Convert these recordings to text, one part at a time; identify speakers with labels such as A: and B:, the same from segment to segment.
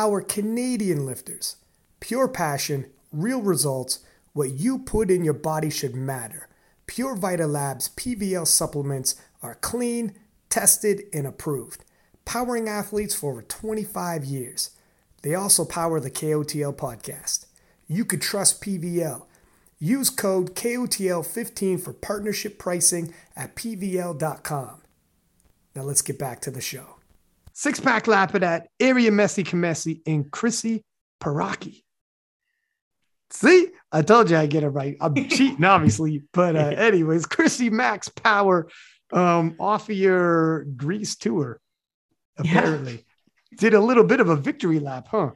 A: Our Canadian lifters, pure passion, real results, what you put in your body should matter. Pure Vita Labs PVL supplements are clean, tested, and approved, powering athletes for over 25 years. They also power the KOTL podcast. You could trust PVL. Use code KOTL15 for partnership pricing at PVL.com. Now let's get back to the show. Six pack lap Lapidat, Area Messi Kamesi, and Chrissy Paraki. See, I told you I get it right. I'm cheating, obviously, but uh, anyways, Chrissy Max Power um, off of your Greece tour, apparently. Yeah. Did a little bit of a victory lap, huh?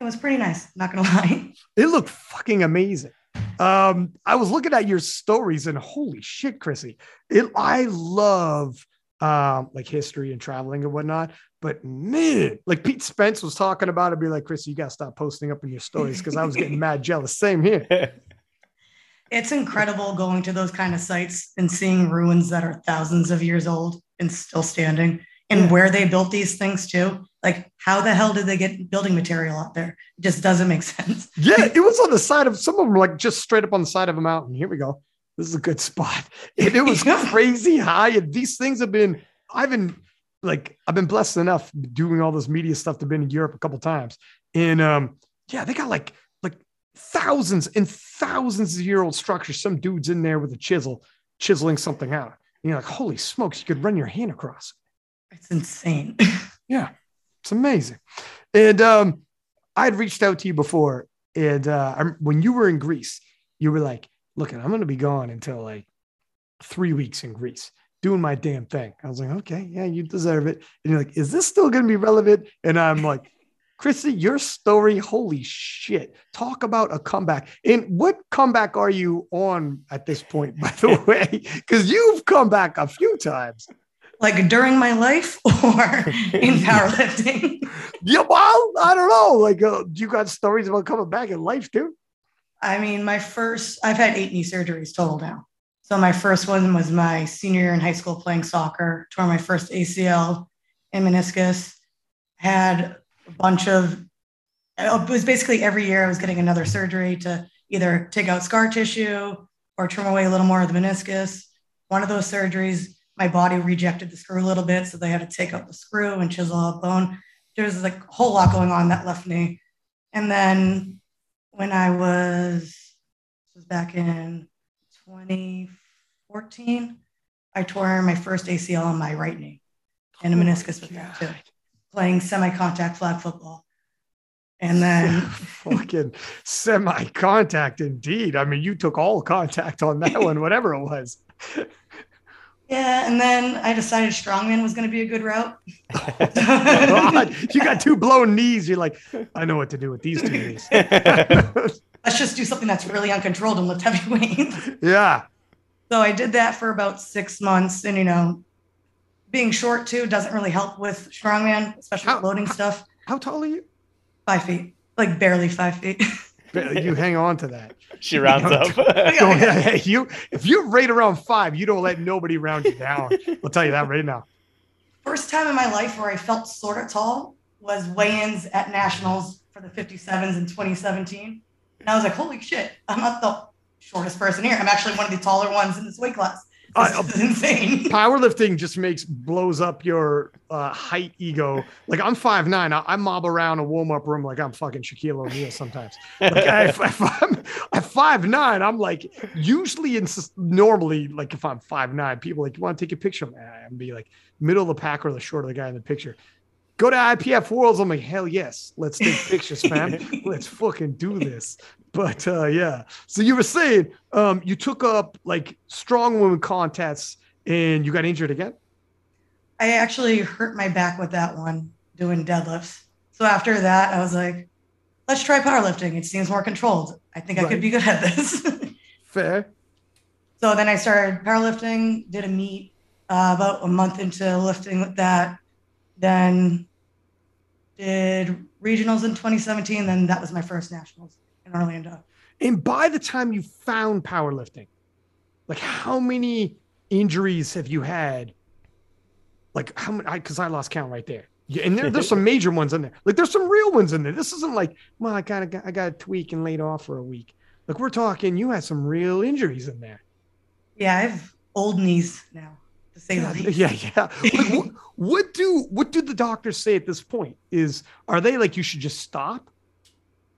B: It was pretty nice, not gonna lie.
A: It looked fucking amazing. Um, I was looking at your stories and holy shit, Chrissy. It I love um like history and traveling and whatnot. But man, like Pete Spence was talking about it, be like, Chris, you gotta stop posting up in your stories because I was getting mad jealous. Same here.
B: It's incredible going to those kind of sites and seeing ruins that are thousands of years old and still standing and yeah. where they built these things too. Like, how the hell did they get building material out there? It just doesn't make sense.
A: Yeah, it was on the side of some of them, like just straight up on the side of a mountain. Here we go. This is a good spot. And it was crazy high. And these things have been, I've been like, I've been blessed enough doing all this media stuff to been in Europe a couple times. And um, yeah, they got like like thousands and thousands of year old structures. Some dude's in there with a chisel, chiseling something out. And you're like, holy smokes, you could run your hand across
B: It's insane.
A: yeah, it's amazing. And um, I had reached out to you before, and uh, when you were in Greece, you were like, "Look, I'm going to be gone until like three weeks in Greece." Doing my damn thing. I was like, okay, yeah, you deserve it. And you're like, is this still going to be relevant? And I'm like, Chrissy, your story, holy shit. Talk about a comeback. And what comeback are you on at this point, by the way? Because you've come back a few times
B: like during my life or in powerlifting?
A: yeah, well, I don't know. Like, uh, you got stories about coming back in life too?
B: I mean, my first, I've had eight knee surgeries total now. So my first one was my senior year in high school playing soccer, tore my first ACL and meniscus, had a bunch of, it was basically every year I was getting another surgery to either take out scar tissue or trim away a little more of the meniscus. One of those surgeries my body rejected the screw a little bit, so they had to take out the screw and chisel out bone. There was like a whole lot going on that left knee. And then when I was, was back in 2014, I tore my first ACL on my right knee and a oh meniscus with that too, playing semi-contact flag football. And then
A: fucking semi contact indeed. I mean, you took all contact on that one, whatever it was.
B: Yeah, and then I decided strongman was going to be a good route.
A: you got two blown knees. You're like, I know what to do with these two knees.
B: Let's just do something that's really uncontrolled and lift heavy weights.
A: Yeah.
B: So I did that for about six months, and you know, being short too doesn't really help with strongman, especially how, loading stuff.
A: How tall are you?
B: Five feet, like barely five feet.
A: You hang on to that.
C: She rounds you know,
A: up. hey, you if you're right around five, you don't let nobody round you down. I'll tell you that right now.
B: First time in my life where I felt sort of tall was weigh-ins at nationals for the 57s in 2017. And I was like, holy shit, I'm not the shortest person here. I'm actually one of the taller ones in this weight class. Uh, insane.
A: Powerlifting just makes blows up your uh, height ego. Like I'm five nine. I, I mob around a warm up room like I'm fucking Shaquille O'Neal sometimes. Like I, if, if I'm at five nine, I'm like usually in normally like if I'm five nine, people like you want to take a picture of me and be like middle of the pack or the short of the guy in the picture. Go to IPF Worlds. I'm like hell yes, let's take pictures, fam. let's fucking do this but uh, yeah. So you were saying um, you took up like strong women contests and you got injured again.
B: I actually hurt my back with that one doing deadlifts. So after that, I was like, let's try powerlifting. It seems more controlled. I think right. I could be good at this.
A: Fair.
B: So then I started powerlifting, did a meet uh, about a month into lifting with that. Then did regionals in 2017. Then that was my first nationals in Orlando.
A: And by the time you found powerlifting, like how many injuries have you had? Like how many? Because I, I, lost count right there. Yeah, and there, there's some major ones in there. Like there's some real ones in there. This isn't like, well, I kind of I got a tweak and laid off for a week. Like we're talking, you had some real injuries in there.
B: Yeah, I have old knees now,
A: Yeah, yeah. Like, what, what do what do the doctors say at this point? Is are they like you should just stop?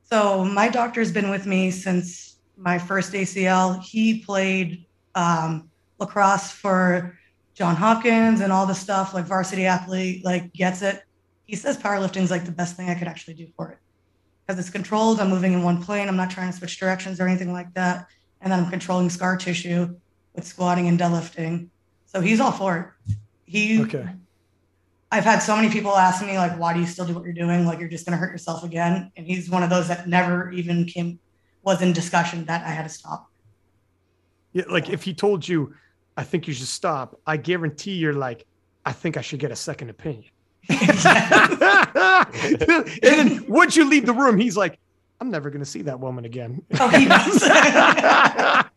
B: So my doctor's been with me since my first ACL. He played um, lacrosse for John Hopkins and all the stuff, like varsity athlete, like gets it. He says powerlifting is like the best thing I could actually do for it because it's controlled. I'm moving in one plane. I'm not trying to switch directions or anything like that. And then I'm controlling scar tissue with squatting and deadlifting. So he's all for it. He
A: Okay.
B: I've had so many people ask me like, why do you still do what you're doing? Like you're just gonna hurt yourself again. And he's one of those that never even came was in discussion that I had to stop.
A: Yeah, like if he told you, I think you should stop, I guarantee you're like, I think I should get a second opinion. and then once you leave the room, he's like, I'm never gonna see that woman again.
B: Oh, he does.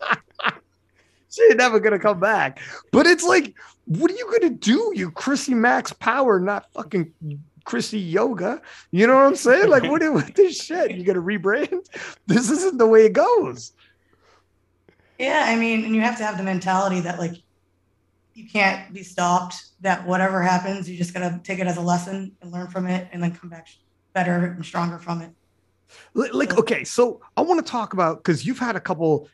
A: she ain't never gonna come back. But it's like, what are you gonna do? You Chrissy Max Power, not fucking Chrissy Yoga. You know what I'm saying? Like, what this shit? You gonna rebrand? This isn't the way it goes.
B: yeah, I mean, and you have to have the mentality that like you can't be stopped, that whatever happens, you just gotta take it as a lesson and learn from it and then come back better and stronger from it.
A: Like, okay, so I want to talk about because you've had a couple,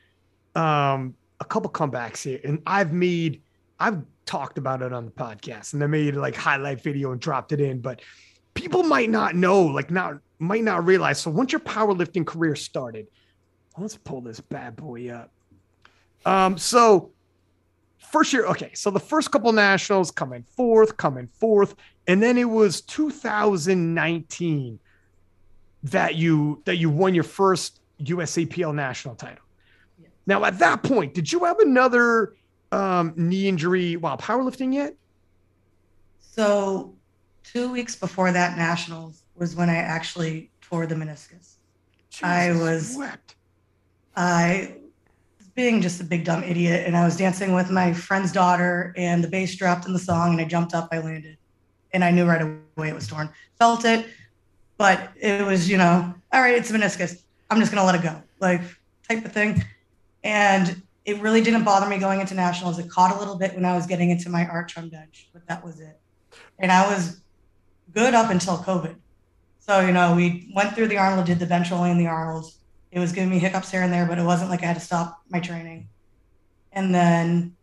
A: um, a couple comebacks here, and I've made, I've talked about it on the podcast, and I made like highlight video and dropped it in, but people might not know, like, not might not realize. So once your powerlifting career started, let's pull this bad boy up. Um, so first year, okay, so the first couple nationals coming fourth, coming fourth, and then it was 2019 that you that you won your first USAPL national title. Now, at that point, did you have another um, knee injury while powerlifting yet?
B: So two weeks before that nationals was when I actually tore the meniscus. I was-
A: wept.
B: I was being just a big dumb idiot, and I was dancing with my friend's daughter, and the bass dropped in the song, and I jumped up, I landed, and I knew right away it was torn. Felt it, but it was, you know, all right, it's a meniscus. I'm just gonna let it go, like type of thing. And it really didn't bother me going into nationals. It caught a little bit when I was getting into my arch on bench, but that was it. And I was good up until COVID. So, you know, we went through the Arnold, did the bench only in the Arnold. It was giving me hiccups here and there, but it wasn't like I had to stop my training. And then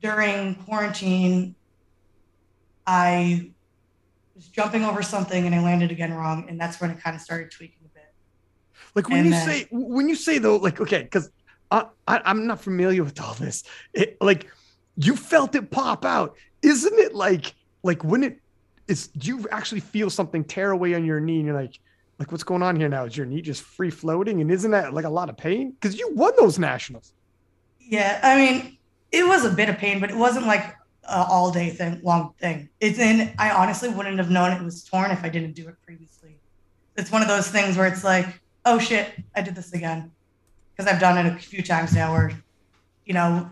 B: during quarantine, I was jumping over something and I landed again wrong. And that's when it kind of started tweaking a bit.
A: Like when
B: And
A: you
B: then-
A: say when you say though, like okay, because I, I I'm not familiar with all this. It, like you felt it pop out, isn't it? Like like when it is, do you actually feel something tear away on your knee, and you're like, like what's going on here now? Is your knee just free floating, and isn't that like a lot of pain? Because you won those nationals.
B: Yeah, I mean, it was a bit of pain, but it wasn't like a all day thing, long thing. It's in. I honestly wouldn't have known it was torn if I didn't do it previously. It's one of those things where it's like, oh shit, I did this again, because I've done it a few times now. Where, you know,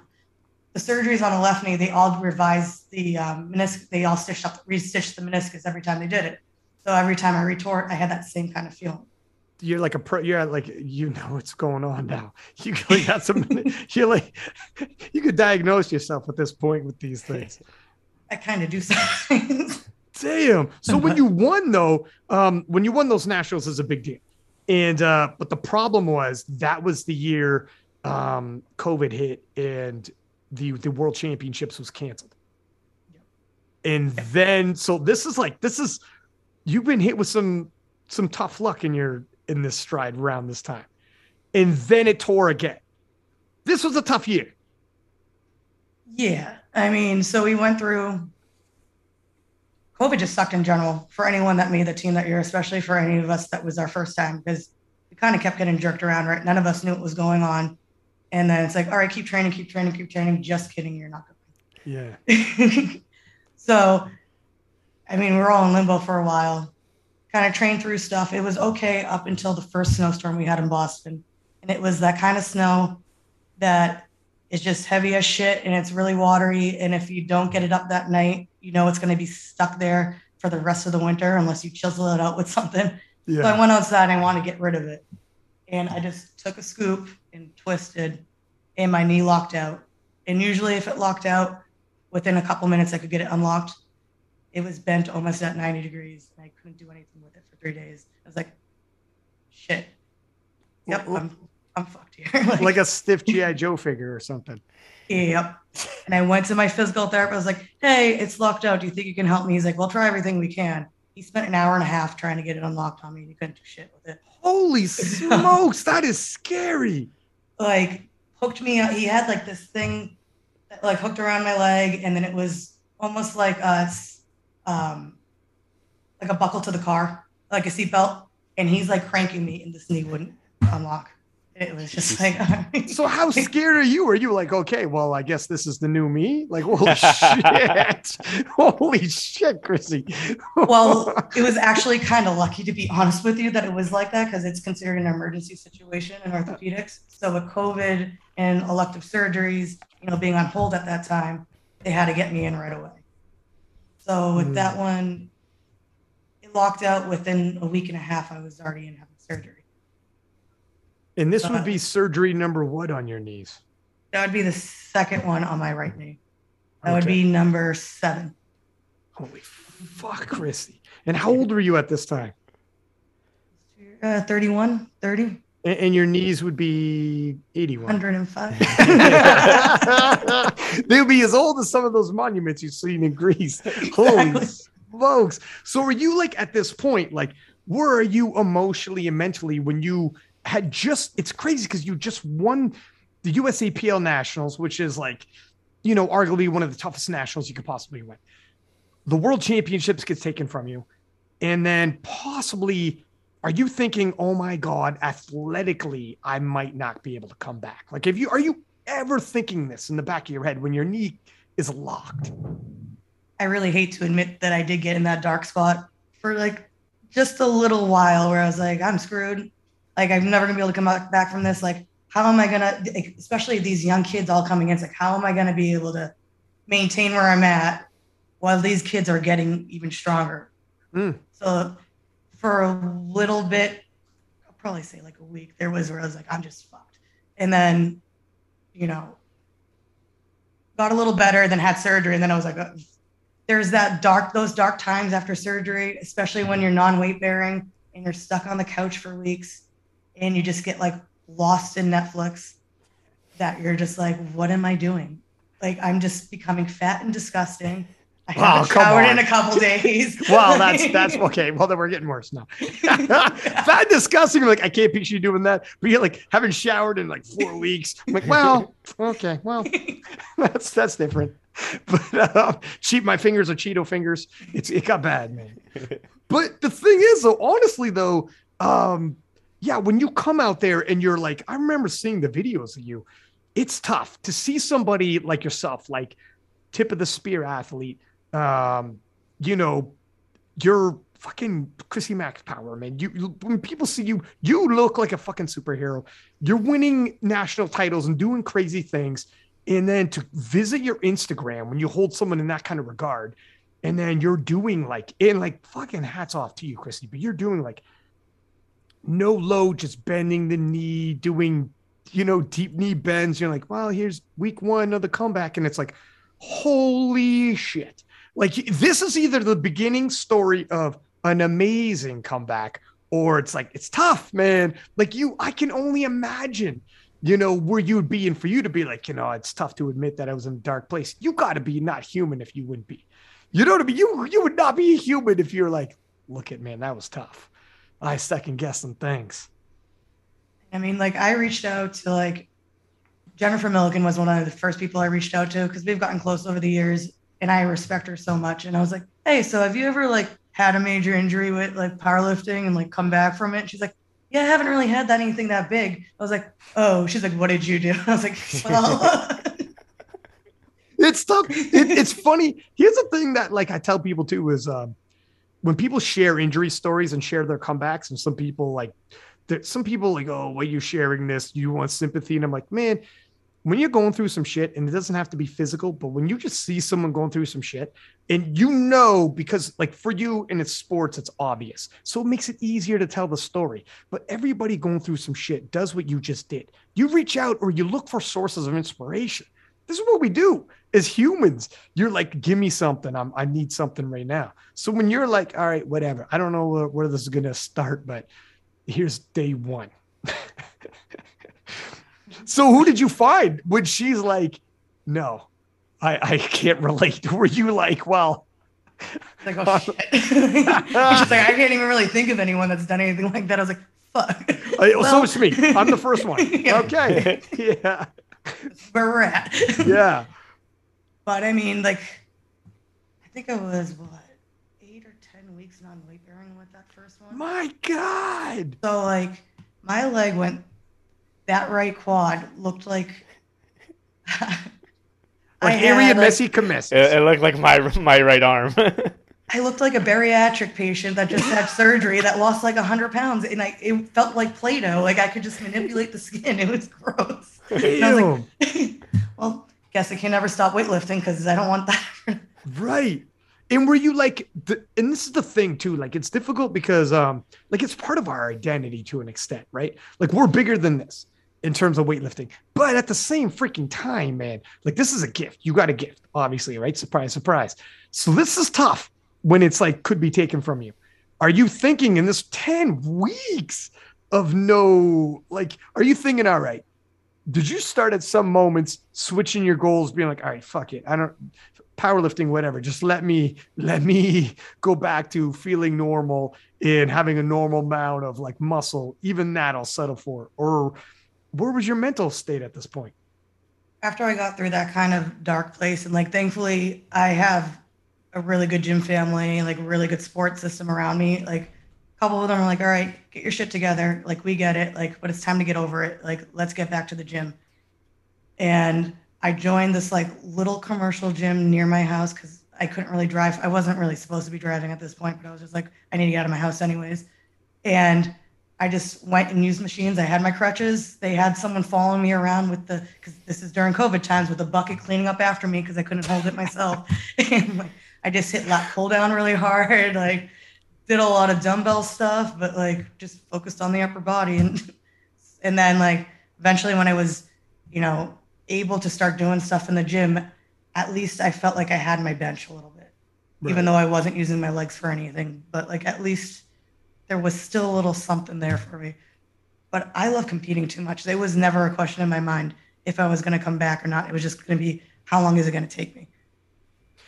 B: the surgeries on the left knee, they all revised the um, meniscus. They all stitched up, restitched the meniscus every time they did it. So every time I retort, I had that same kind of feeling.
A: You're like a pro. You're like you know what's going on now. You really got some. you're like you could diagnose yourself at this point with these things.
B: I kind of do sometimes.
A: Damn. So when you won though, um, when you won those nationals is a big deal. And uh, but the problem was that was the year um COVID hit and the the world championships was canceled. And then so this is like this is you've been hit with some some tough luck in your in this stride around this time. And then it tore again. This was a tough year.
B: Yeah, I mean, so we went through. COVID just sucked in general for anyone that made the team that year, especially for any of us that was our first time, because we kind of kept getting jerked around. Right, none of us knew what was going on, and then it's like, all right, keep training, keep training, keep training. Just kidding, you're not going. Yeah. so, I mean, we were all in limbo for a while. Kind of trained through stuff. It was okay up until the first snowstorm we had in Boston, and it was that kind of snow that is just heavy as shit and it's really watery. And if you don't get it up that night, you know it's going to be stuck there for the rest of the winter unless you chisel it out with something.
A: Yeah.
B: So I went outside and I wanted to get rid of it. And I just took a scoop and twisted, and my knee locked out. And usually, if it locked out within a couple minutes, I could get it unlocked. It was bent almost at 90 degrees, and I couldn't do anything with it for three days. I was like, shit. Yep, I'm, I'm fucked here.
A: like a stiff GI Joe figure or something.
B: Yep. And I went to my physical therapist. I was like, hey, it's locked out. Do you think you can help me? He's like, well, try everything we can. He spent an hour and a half trying to get it unlocked on me and he couldn't do shit with it.
A: Holy smokes, that is scary.
B: Like, hooked me up. He had like this thing that like hooked around my leg and then it was almost like a, um, like a buckle to the car, like a seatbelt. And he's like cranking me and this knee wouldn't unlock. It was just like,
A: So how scared are you? Are you like, okay, well, I guess this is the new me? Like, holy shit. holy shit, Chrissy.
B: well, it was actually kind of lucky to be honest with you that it was like that because it's considered an emergency situation in orthopedics. So with COVID and elective surgeries, you know, being on hold at that time, they had to get me in right away. So with
A: Mm.
B: that one, it locked out within a week and a half. I was already in having surgery.
A: And this would be surgery number what on your knees?
B: That would be the second one on my right knee. That would be number seven.
A: Holy fuck, Chrissy. And how old were you at this time?
B: Uh, 31, 30,
A: And, and your knees would be 81.
B: 105.
A: they would be as old as some of those monuments you've seen in Greece. Holy
B: Exactly.
A: smokes. So are you like at this point, like, where are you emotionally and mentally when you had just it's crazy because you just won the USAPL nationals, which is like, you know, arguably one of the toughest nationals you could possibly win. The world championships gets taken from you. And then possibly are you thinking, oh my God, athletically, I might not be able to come back? Like, if you are you ever thinking this in the back of your head when your knee is locked?
B: I really hate to admit that I did get in that dark spot for like just a little while where I was like, I'm screwed. Like, I'm never gonna be able to come back from this. Like, how am I gonna, like, especially these young kids all coming in? It's like, how am I gonna be able to maintain where I'm at while these kids are getting even stronger?
A: Mm.
B: So, for a little bit, I'll probably say like a week, there was where I was like, I'm just fucked. And then, you know, got a little better, then had surgery, and then I was like, uh, there's that dark, those dark times after surgery, especially when you're non-weight bearing and you're stuck on the couch for weeks, and you just get like lost in Netflix. That you're just like, what am I doing? Like I'm just becoming fat and disgusting. I
A: Wow,
B: haven't
A: come
B: showered
A: on.
B: in a couple days.
A: Well, that's that's okay. Well, then we're getting worse now. Fat disgusting. Like I can't picture you doing that. But you're like haven't showered in like four weeks. I'm like, well, okay, well, that's that's different. But um, cheat my fingers are Cheeto fingers. It's it got bad, man. But the thing is, though, honestly, though, um, yeah, when you come out there and you're like, I remember seeing the videos of you. It's tough to see somebody like yourself, like tip of the spear athlete. Um, you know, you're fucking Chrissy Max Power, man. You, you when people see you, you look like a fucking superhero. You're winning national titles and doing crazy things. And then to visit your Instagram when you hold someone in that kind of regard, and then you're doing like and like fucking hats off to you, Christy, but you're doing like no load, just bending the knee, doing you know deep knee bends. You're like, well, here's week one of the comeback, and it's like, holy shit! Like this is either the beginning story of an amazing comeback, or it's like it's tough, man. Like you, I can only imagine you know, where you'd be, and for you to be like, you know, it's tough to admit that I was in a dark place. You got to be not human if you wouldn't be. You know what I mean? You you would not be human if you're like, look at man, that was tough. I second guess some things.
B: I mean, like I reached out to like Jennifer Milligan was one of the first people I reached out to because we've gotten close over the years and I respect her so much. And I was like, hey, so have you ever like had a major injury with like powerlifting and like come back from it? And she's like, yeah, I haven't really had that anything that big. I was like, oh, she's like, what did you do? I was like, well,
A: It's tough. It, it's funny. Here's the thing that like I tell people too is um, when people share injury stories and share their comebacks, and some people like some people like, oh, why are you sharing this? You want sympathy? And I'm like, man, when you're going through some shit, and it doesn't have to be physical, but when you just see someone going through some shit, and you know, because like for you and it's sports, it's obvious. So it makes it easier to tell the story. But everybody going through some shit does what you just did. You reach out or you look for sources of inspiration. This is what we do as humans. You're like, give me something. I'm, I need something right now. So when you're like, all right, whatever, I don't know where, where this is going to start, but here's day one. so who did you find when she's like, no, I, I can't relate? Were you like, well,
B: like, oh shit. She's like, I can't even really think of anyone that's done anything like that. I was like, fuck.
A: well, so it's me. I'm the first one. Yeah. Okay. yeah.
B: where we're at.
A: yeah.
B: But I mean, like, I think I was what eight or ten weeks non weight bearing with that first one.
A: My God.
B: So like, my leg went. That right quad looked like.
A: like Harry and Messi Kamesi.
C: It, it looked like my my right arm.
B: I looked like a bariatric patient that just had surgery that lost like hundred pounds, and I it felt like Play-Doh. Like I could just manipulate the skin. It was gross.
A: Damn.
B: Like, well, guess I can never stop weightlifting because I don't want that.
A: right. And were you like, the, and this is the thing too, like it's difficult because, um, like it's part of our identity to an extent, right? Like we're bigger than this in terms of weightlifting, but at the same freaking time, man, like this is a gift. You got a gift, obviously, right? Surprise, surprise. So this is tough when it's like could be taken from you. Are you thinking in this 10 weeks of no, like, are you thinking, all right, did you start at some moments switching your goals, being like, all right, fuck it. I don't powerlifting, whatever. Just let me let me go back to feeling normal and having a normal amount of like muscle. Even that I'll settle for. Or where was your mental state at this point?
B: After I got through that kind of dark place, and like thankfully I have a really good gym family, like really good sports system around me. Like couple of them are like, all right, get your shit together. Like, we get it. Like, but it's time to get over it. Like, let's get back to the gym. And I joined this like little commercial gym near my house because I couldn't really drive. I wasn't really supposed to be driving at this point, but I was just like, I need to get out of my house anyways. And I just went and used machines. I had my crutches. They had someone following me around with the, because this is during COVID times, with a bucket cleaning up after me because I couldn't hold it myself. and like, I just hit lat pull down really hard. Like, did a lot of dumbbell stuff, but like just focused on the upper body and and then like eventually when I was, you know, able to start doing stuff in the gym, at least I felt like I had my bench a little bit. Right. Even though I wasn't using my legs for anything, but like at least there was still a little something there for me. But I love competing too much. There was never a question in my mind if I was going to come back or not. It was just going to be how long is it going to take me?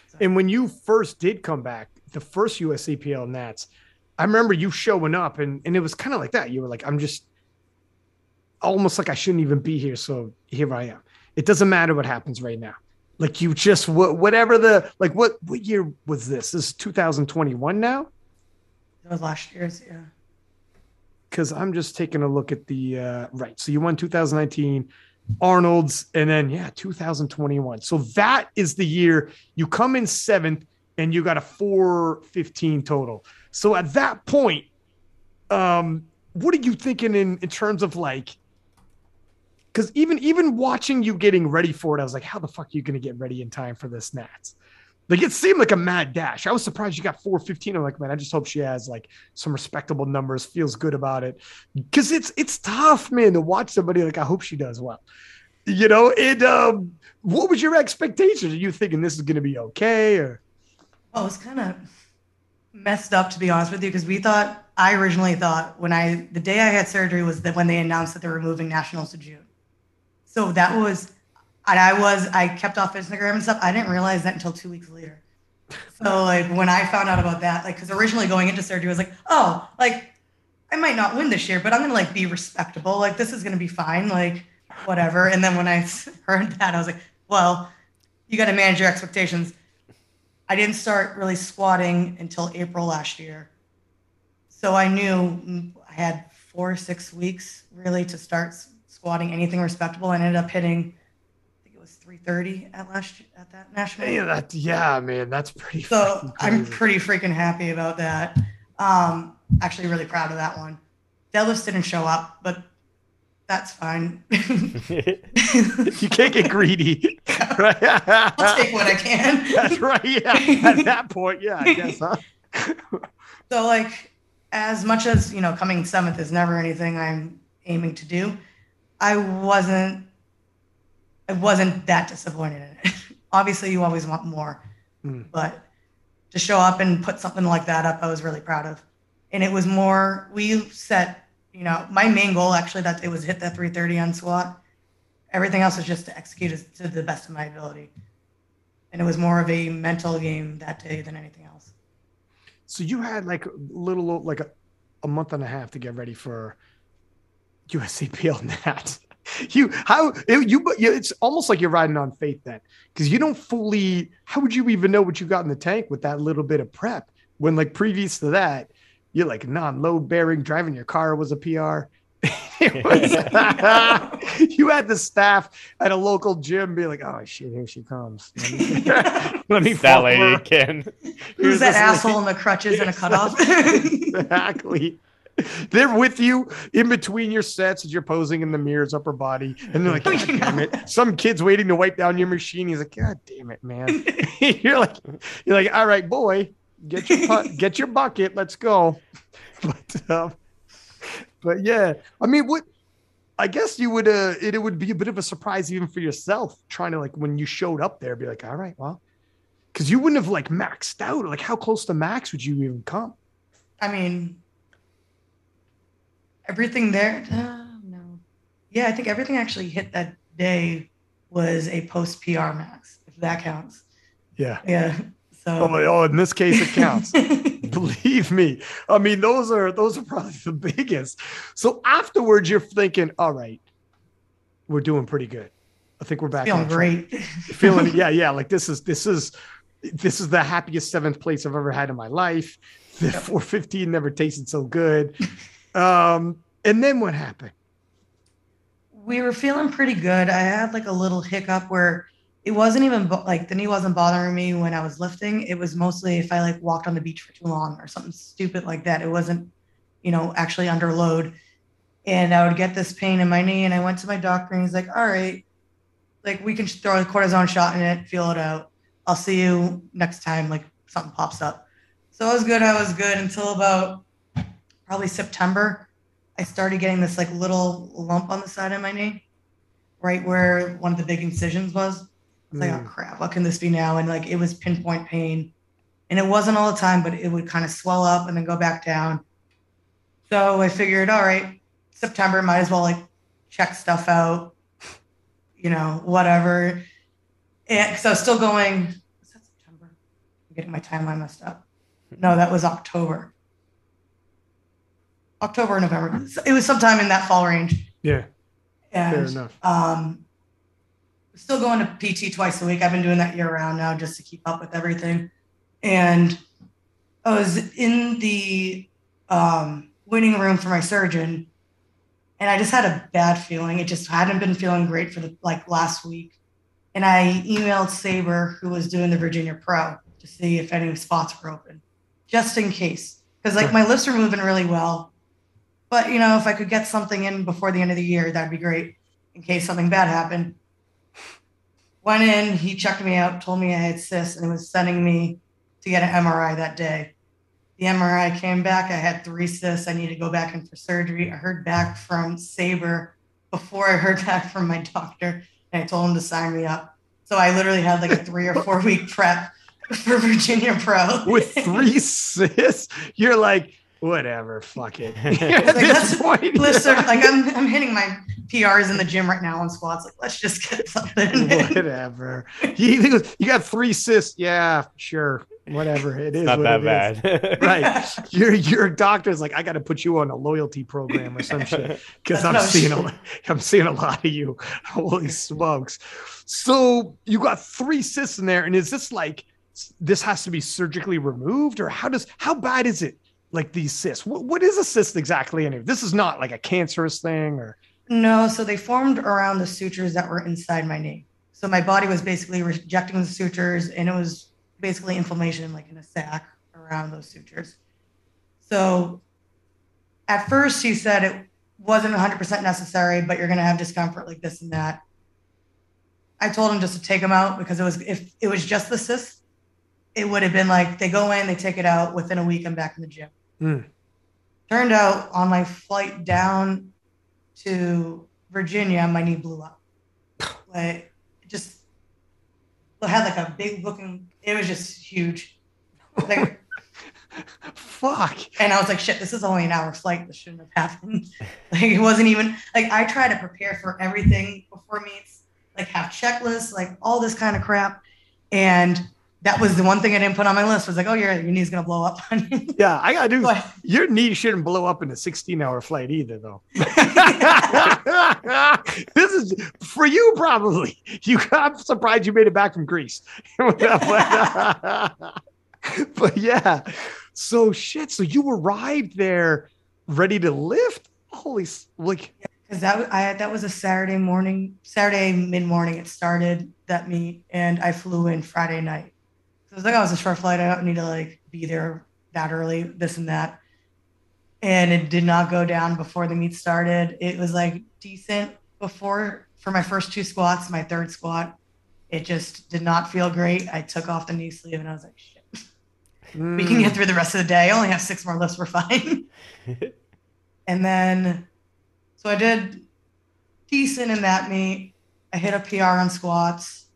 A: So. And when you first did come back, the first USAPL Nats, I remember you showing up and, and it was kind of like that. You were like, I'm just almost like I shouldn't even be here. So here I am. It doesn't matter what happens right now. Like you just whatever the like what what year was this? This is 2021 now?
B: That was last year's, yeah.
A: Because I'm just taking a look at the uh right. So you won 2019, Arnold's, and then yeah, 2021. So that is the year you come in seventh and you got a 415 total. So at that point, um, what are you thinking in, in terms of like, because even even watching you getting ready for it, I was like, how the fuck are you going to get ready in time for this Nats? Like it seemed like a mad dash. I was surprised you got 415. I'm like, man, I just hope she has like some respectable numbers, feels good about it. Cause it's it's tough, man, to watch somebody like I hope she does well. You know, it um what was your expectations? Are you thinking this is gonna be okay or
B: well, it's kind of messed up to be honest with you because we thought I originally thought when I the day I had surgery was that when they announced that they were moving nationals to June. So that was and I was I kept off Instagram and stuff. I didn't realize that until two weeks later. So like when I found out about that, like because originally going into surgery I was like, oh, like I might not win this year, but I'm gonna like be respectable. Like this is gonna be fine. Like whatever. And then when I heard that, I was like, well, you got to manage your expectations I didn't start really squatting until April last year. So I knew I had four or six weeks really to start squatting anything respectable. I ended up hitting, I think it was 330 at last at that national.
A: Yeah, that, yeah, man, that's pretty.
B: So I'm pretty freaking happy about that. Um, actually, really proud of that one. Deadlifts didn't show up, but that's fine.
A: you can't get greedy. Right?
B: I'll take what I can.
A: That's right. Yeah. At that point, yeah, I guess. Huh?
B: So like as much as, you know, coming seventh is never anything I'm aiming to do, I wasn't I wasn't that disappointed in it. Obviously you always want more.
A: Mm.
B: But to show up and put something like that up, I was really proud of. And it was more we set, you know, my main goal actually that day was hit that 330 on squat. Everything else was just to execute it to the best of my ability. And it was more of a mental game that day than anything else.
A: So you had like a little, like a, a month and a half to get ready for USAPL Nat. You how it, you it's almost like you're riding on faith then because you don't fully. How would you even know what you got in the tank with that little bit of prep when like previous to that you're like non-load bearing driving your car was a PR. Was- you had the staff at a local gym be like, "Oh shit, here she comes." Let me, let me
C: that
A: follow
C: lady
A: her."
C: can.
B: Who's that
A: this lady.
B: asshole in the crutches and a cutoff?
A: exactly. They're with you in between your sets as you're posing in the mirror's upper body, and they're like, God damn it. Some kid's waiting to wipe down your machine. He's like, God damn it, man. you're like, you're like, all right, boy, get your pu- get your bucket, let's go. But um, but yeah, I mean, what I guess you would uh it, it would be a bit of a surprise even for yourself trying to like when you showed up there, be like, all right, well, because you wouldn't have like maxed out. Like, how close to max would you even come?
B: I mean, everything there. Uh, no. Yeah, I think everything actually hit that day was a post PR max, if that counts.
A: Yeah.
B: Yeah.
A: Oh,
B: So.
A: oh, in this case, it counts. Believe me. I mean, those are those are probably the biggest. So afterwards, you're thinking, all right, we're doing pretty good. I think we're back.
B: Feeling great.
A: Feeling, yeah, yeah. Like this is this is this is the happiest seventh place I've ever had in my life. The 415 never tasted so good. Um, and then what happened?
B: we were feeling pretty good. I had like a little hiccup where it wasn't even like the knee wasn't bothering me when I was lifting. It was mostly if I like walked on the beach for too long or something stupid like that. It wasn't, you know, actually under load. And I would get this pain in my knee. And I went to my doctor and he's like, all right, like we can throw a cortisone shot in it, feel it out. I'll see you next time, like something pops up. So I was good. I was good until about probably September. I started getting this like little lump on the side of my knee, right where one of the big incisions was. Was like, oh
A: Mm.
B: crap, what can this be now? And like it was pinpoint pain. And it wasn't all the time, but it would kind of swell up and then go back down. So I figured, all right, September, might as well like check stuff out, you know, whatever. And because I was still going, was that September? I'm getting my timeline messed up. No, that was October. October, November. It was sometime in that fall range.
A: Yeah, fair enough.
B: um, still going to PT twice a week. I've been doing that year round now just to keep up with everything. And I was in the um, waiting room for my surgeon, and I just had a bad feeling. It just hadn't been feeling great for the like last week. And I emailed Saber, who was doing the Virginia Pro, to see if any spots were open, just in case. Because like my lifts are moving really well, but you know, if I could get something in before the end of the year, that'd be great in case something bad happened. Went in, he checked me out, told me I had cysts, and was sending me to get an MRI that day. The MRI came back. I had three cysts. I needed to go back in for surgery. I heard back from Saber before I heard back from my doctor, and I told him to sign me up. So I literally had like a three or four week prep for Virginia Pro.
A: With three cysts, you're like, whatever, fuck it.
B: Like,
A: this
B: let's-
A: point,
B: Listen, like I'm, I'm hitting my PRs in the gym right now on squats. Like, let's just get something.
A: whatever. You, you got three cysts. Yeah, sure. Whatever. It is
C: Not that bad.
A: Right. Your your doctor's like, I got to put you on a loyalty program or some shit because I'm
B: what I was-
A: seeing a, I'm seeing a lot of you. Holy smokes! So you got three cysts in there, and is this like this has to be surgically removed, or how does how bad is it? Like these cysts, what, what is a cyst exactly? And this is not like a cancerous thing, or
B: No, so they formed around the sutures that were inside my knee. So my body was basically rejecting the sutures, and it was basically inflammation, like in a sac around those sutures. So at first, he said it wasn't 100% necessary, but you're going to have discomfort like this and that. I told him just to take them out because it was if it was just the cyst, it would have been like they go in, they take it out within a week. I'm back in the gym.
A: Mm.
B: Turned out on my flight down to Virginia, my knee blew up. Like just it had like a big looking. It was just huge. Like,
A: Fuck.
B: and I was like, shit, this is only an hour flight. This shouldn't have happened. Like it wasn't even like I try to prepare for everything before meets, like have checklists, like all this kind of crap. And that was the one thing I didn't put on my list was like, oh, your, your knee's gonna blow up.
A: Yeah, I gotta do.
B: But-
A: Your knee shouldn't blow up in a 16 hour flight either, though. this is for you, probably. You, I'm surprised you made it back from Greece. but, but yeah, so shit. So you arrived there ready to lift. Holy, like,
B: because that I that was a Saturday morning, Saturday mid morning. It started that meet, and I flew in Friday night. So it was like, oh, it's a short flight. I don't need to like be there that early. This and that, and it did not go down before the meet started. It was like decent before for my first two squats. My third squat, it just did not feel great. I took off the knee sleeve, and I was like, shit. We can
A: mm,
B: get through the rest of the day. I only have six more lifts. We're fine. and then, so I did decent in that meet. I hit a PR on squats.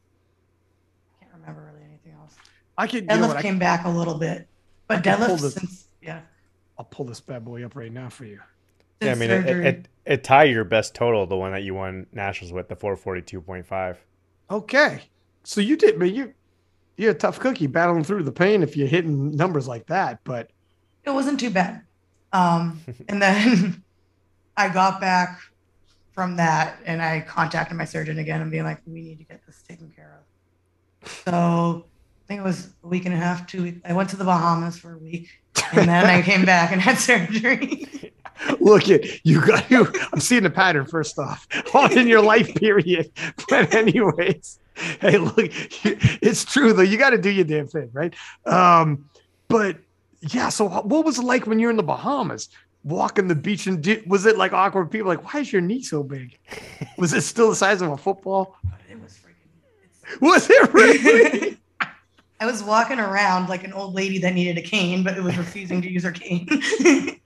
B: I can't remember really anything else.
A: I can. You know
B: Deadlift
A: what, I,
B: came back a little bit, but
A: I can pull
B: deadlift
A: this-
B: since yeah.
A: I'll pull this bad boy up right now for you.
C: Yeah, I mean, it,
B: surgery.
C: it, it, it tied your best total, the one that you won nationals with, the 442.5.
A: Okay, so you did, but you you're a tough cookie battling through the pain if you're hitting numbers like that. But
B: it wasn't too bad. Um, and then I got back from that and I contacted my surgeon again and being like, we need to get this taken care of. So I think it was a week and a half, two weeks. I went to the Bahamas for a week and then I came back and had surgery.
A: look at you got you. I'm seeing a pattern first off All in your life period. But anyways, hey, look, it's true though. You got to do your damn thing, right? Um, but yeah. So what was it like when you're in the Bahamas? Walking the beach and did, was it like awkward? People like, why is your knee so big? Was it still the size of a football?
B: it was freaking.
A: Was it really?
B: I was walking around like an old lady that needed a cane, but it was refusing to use her cane.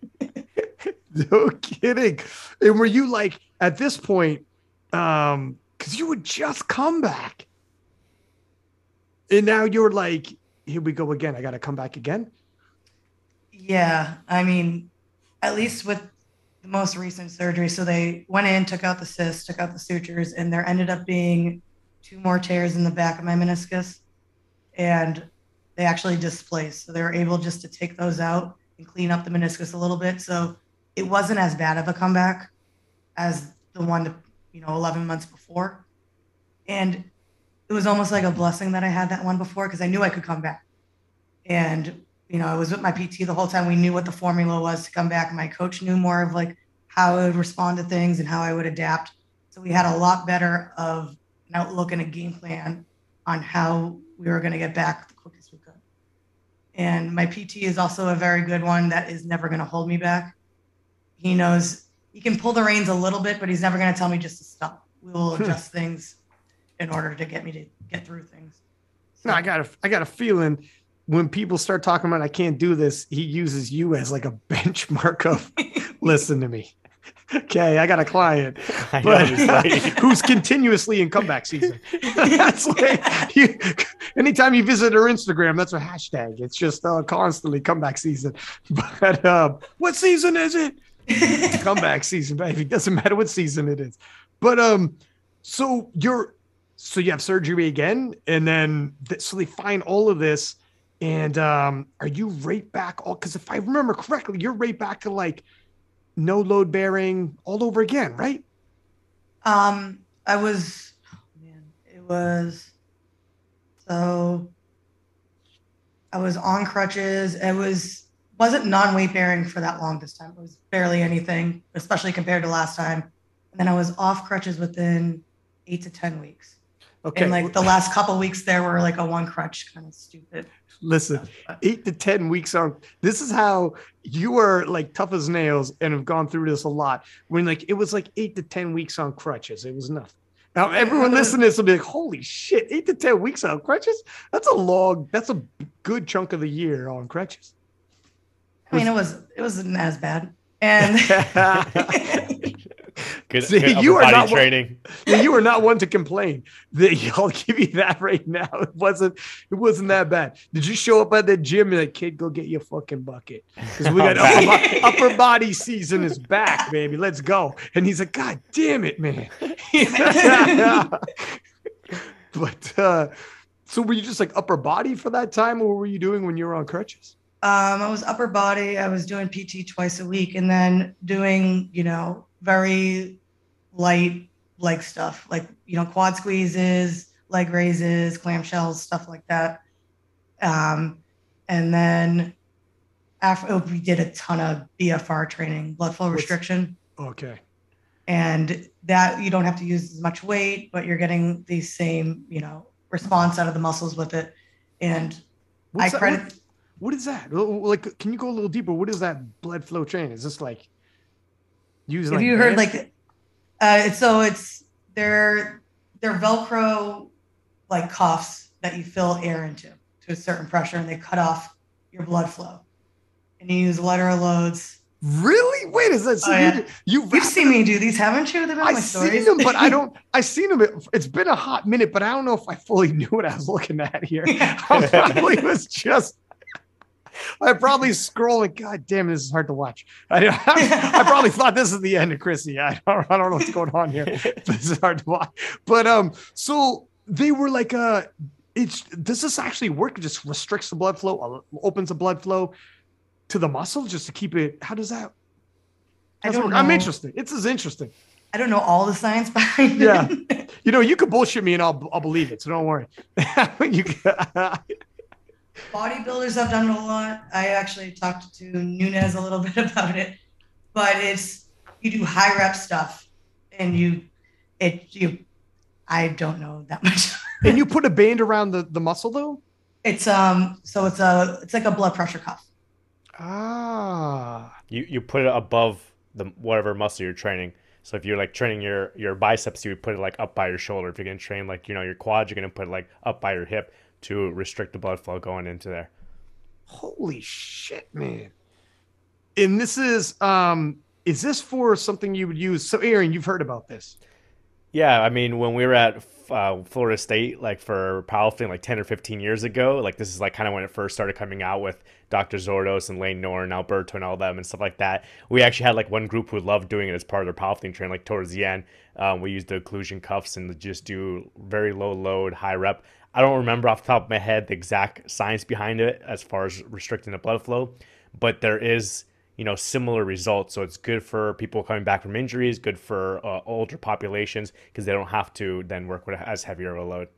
A: No kidding. And were you like at this point, um, because you would just come back. And now you're like, here we go again. I gotta come back again.
B: Yeah, I mean, at least with the most recent surgery, so they went in, took out the cyst, took out the sutures, and there ended up being two more tears in the back of my meniscus, and they actually displaced. So they were able just to take those out and clean up the meniscus a little bit. So it wasn't as bad of a comeback as the one, you know, 11 months before, and it was almost like a blessing that I had that one before because I knew I could come back, and you know, I was with my PT the whole time. We knew what the formula was to come back. My coach knew more of like how I would respond to things and how I would adapt. So we had a lot better of an outlook and a game plan on how we were going to get back the quickest we could. And my PT is also a very good one that is never going to hold me back. He knows he can pull the reins a little bit, but he's never going to tell me just to stop. We will
A: Hmm.
B: adjust things in order to get me to get through things.
A: No, I got a I got a feeling when people start talking about I can't do this, he uses you as like a benchmark of listen to me. Okay, I got a client.
C: Know,
A: but
C: like-
A: who's continuously in comeback season. that's like you, anytime you visit her Instagram, that's a hashtag. It's just uh, constantly comeback season. But um, what season is it? comeback season, baby. Doesn't matter what season it is. But um, so you're so you have surgery again, and then th- so they find all of this, and um, are you right back all? Because if I remember correctly, you're right back to like no load bearing all over again, right?
B: Um, I was, oh man, it was so I was on crutches. It was wasn't non-weight bearing for that long this time. It was barely anything, especially compared to last time. And then I was off crutches within eight to ten weeks.
A: Okay.
B: And like the last couple weeks there were like a one crutch kind of stupid.
A: Listen,
B: But-
A: eight to 10 weeks on. This is how you are like tough as nails and have gone through this a lot. When like it was like eight to 10 weeks on crutches, it was nothing. Now, everyone listening to this will be like, holy shit, eight to 10 weeks on crutches? That's a long, that's a good chunk of the year on crutches.
B: I mean, it was it wasn't as bad. And
C: Good,
A: See,
C: good
A: you are
C: body
A: not one-
C: training.
A: Yeah, you are not one to complain. That I'll give you that right now. It wasn't. It wasn't that bad. Did you show up at the gym and like, kid, go get your fucking bucket because we got upper, bo- upper body season is back, baby. Let's go. And he's like, God damn it, man. but uh, so were you just like upper body for that time, or what were you doing when you were on crutches?
B: Um, I was upper body. I was doing PT twice a week, and then doing you know very light leg stuff, like you know quad squeezes, leg raises, clamshells, stuff like that. Um, and then after we did a ton of BFR training, blood flow
A: What's-
B: restriction,
A: Okay.
B: and that you don't have to use as much weight, but you're getting the same you know response out of the muscles with it. And
A: What's
B: I credit.
A: what- what is that? Like, can you go a little deeper? What is that blood flow training? Is this like using?
B: Have
A: like
B: you heard like uh so it's they're they're velcro like cuffs that you fill air into to a certain pressure and they cut off your blood flow and you use lateral loads
A: Really? Wait, is that so
B: Oh,
A: you,
B: yeah.
A: you
B: you've seen me do these haven't you they've been
A: I've
B: stories
A: seen them, but I don't. I've seen them. It, it's been a hot minute, but I don't know if I fully knew what I was looking at here. I probably was just. I probably scrolling. God damn it, this is hard to watch. I, I, probably thought this is the end of Chrissy. I don't, I don't know what's going on here. This is hard to watch. But um, so they were like, uh, it's does this actually work? It just restricts the blood flow, uh, opens the blood flow to the muscle just to keep it. How does that?
B: I
A: how's it
B: don't
A: work? I'm interested. It's as interesting.
B: I don't know all the science behind
A: Yeah.
B: it
A: You know, you can bullshit me and I'll I'll believe it. So don't worry. you,
B: bodybuilders have done it a lot I actually talked to Nunez a little bit about it but it's you do high rep stuff and you it you I don't know that much
A: and you put a band around the, the muscle though?
B: It's um so it's a it's like a blood pressure cuff.
A: Ah.
C: You you put it above the whatever muscle you're training. So if you're like training your your biceps, you would put it like up by your shoulder. If you're gonna train like you know your quads, you're gonna put it like up by your hip to restrict the blood flow going into there.
A: Holy shit, man. And this is um is this for something you would use? So Aaron, you've heard about this.
C: Yeah, I mean, when we were at uh, Florida State, like for powerlifting, like ten or fifteen years ago, like this is like kind of when it first started coming out with Dr. Zourdos and Lane Norton, Alberto, and all them and stuff like that. We actually had like one group who loved doing it as part of their powerlifting training. Like towards the end, um, we used the occlusion cuffs and just do very low load, high rep. I don't remember off the top of my head the exact science behind it as far as restricting the blood flow, but there is you know similar results so it's good for people coming back from injuries good for uh, older populations because they don't have to then work with as heavier of a load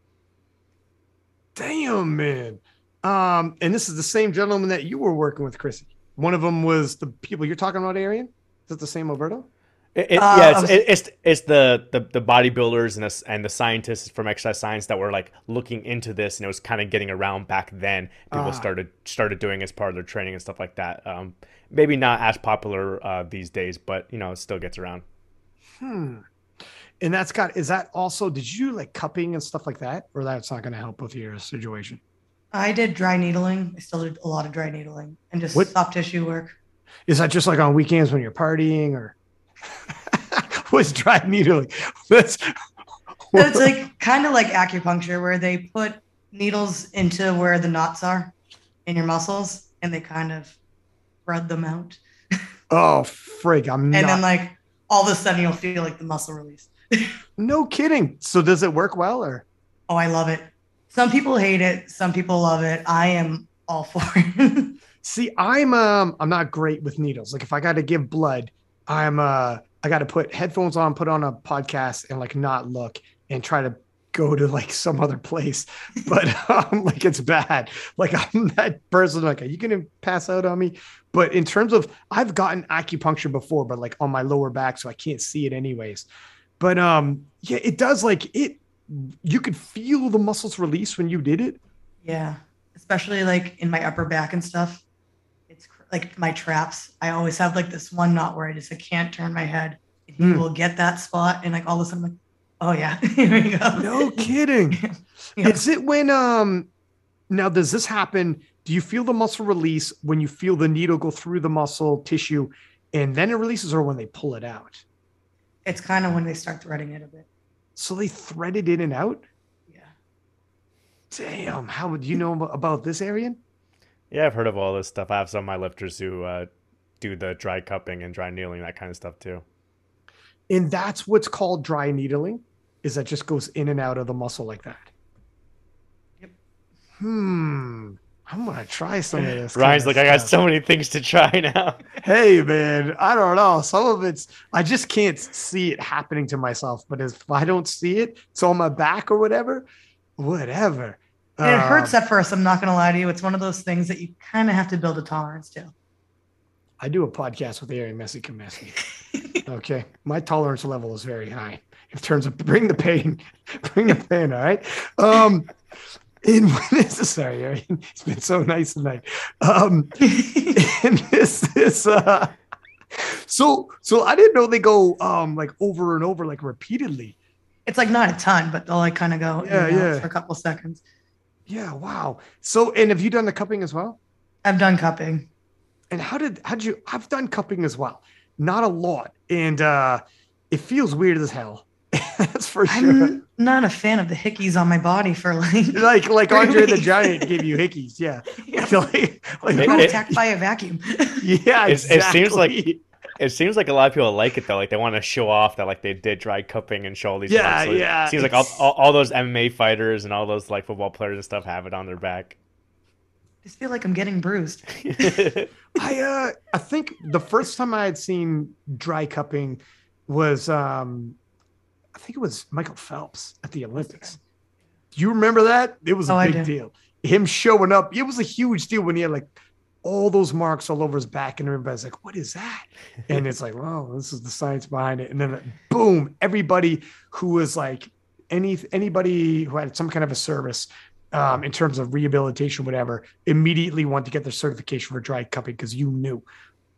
A: Damn, man. Um, and this is the same gentleman that you were working with, Chrissy. One of them was the people you're talking about, Arian. Is it the same Alberto?
C: It, it-
B: Uh,
C: yeah, it's, it, it's it's the, the the bodybuilders and the, and the scientists from exercise science that were like looking into this, and it was kind of getting around back then. People
A: Ah.
C: started started doing as part of their training and stuff like that. Um, maybe not as popular uh, these days, but you know, it still gets around.
A: Hmm. And that's got is that also did you like cupping and stuff like that? Or that's not gonna help with your situation?
B: I did dry needling. I still did a lot of dry needling and just
A: What-
B: soft tissue work.
A: Is that just like on weekends when you're partying or what's dry needling? That's
B: So it's like kind of like acupuncture where they put needles into where the knots are in your muscles and they kind of spread them out.
A: oh frig. I'm
B: And
A: not
B: then like all of a sudden you'll feel like the muscle release.
A: no kidding. So does it work well or
B: Oh, I love it. Some people hate it, some people love it. I am all for it.
A: See, I'm um I'm not great with needles. Like if I got to give blood, I'm uh I got to put headphones on, put on a podcast and like not look and try to go to like some other place. But um like it's bad. Like I'm that person like are you to pass out on me? But in terms of I've gotten acupuncture before, but like on my lower back so I can't see it anyways. But um yeah, it does like it you could feel the muscles release when you did it.
B: Yeah, especially like in my upper back and stuff. Like my traps. I always have like this one knot where I just I can't turn my head. You
A: Hmm.
B: will get that spot, and like all of a sudden, I'm like, oh yeah, here we go.
A: No kidding.
B: Yeah.
A: Is it when um now does this happen? Do you feel the muscle release when you feel the needle go through the muscle tissue and then it releases or when they pull it out?
B: It's kind of when they start threading it a bit.
A: So they thread it in and out?
B: Yeah.
A: Damn, how would you know about this, Arian?
C: Yeah, I've heard of all this stuff. I have some of my lifters who uh, do the dry cupping and dry needling, that kind of stuff too.
A: And that's what's called dry needling, is that just goes in and out of the muscle like that.
B: Yep.
A: Hmm. I'm gonna try some of this.
C: Ryan's like,
A: kinda
C: I got so many things to try now.
A: hey man i don't know some of it's i just can't see it happening to myself but if i don't see it it's on my back or whatever whatever
B: And it hurts
A: Um,
B: at first. I'm not gonna lie to you. It's one of those things that you kind of have to build a tolerance to.
A: i do a podcast with Ari Messi Kamesi. okay my tolerance level is very high in terms of bring the pain bring the pain all right um in this sorry Ari, it's been so nice tonight um and this this uh so so i didn't know they go um like over and over like repeatedly
B: it's like not a ton, but they'll like kind of go
A: Yeah, yeah.
B: for a couple seconds.
A: Yeah, wow. So, and have you done the cupping as well?
B: I've done cupping.
A: And how did how did you? I've done cupping as well, not a lot, and uh it feels weird as hell. That's for sure.
B: I'm not a fan of the hickeys on my body for like.
A: Like like Andre the Giant gave you hickeys, yeah.
B: Yeah.
A: like, like,
C: It-
B: I'm attacked by a vacuum.
A: yeah,
C: It's- it seems like-
A: exactly.
C: It seems like a lot of people like it though. Like they want to show off that like they did dry cupping and show all these.
A: Yeah,
C: marks. So it
A: yeah,
C: Seems like all, all, all those MMA fighters and all those like football players and stuff have it on their back.
B: I just feel like I'm getting bruised.
A: I uh I think the first time I had seen dry cupping was um I think it was Michael Phelps at the Olympics. Do you remember that? It was a
B: Oh,
A: big deal. Him showing up, it was a huge deal when he had like all those marks all over his back, and everybody's like, "What is that?" And it's like, "Well, this is the science behind it." And then, boom! Everybody who was like any anybody who had some kind of a service um, in terms of rehabilitation, whatever, immediately want to get their certification for dry cupping because you knew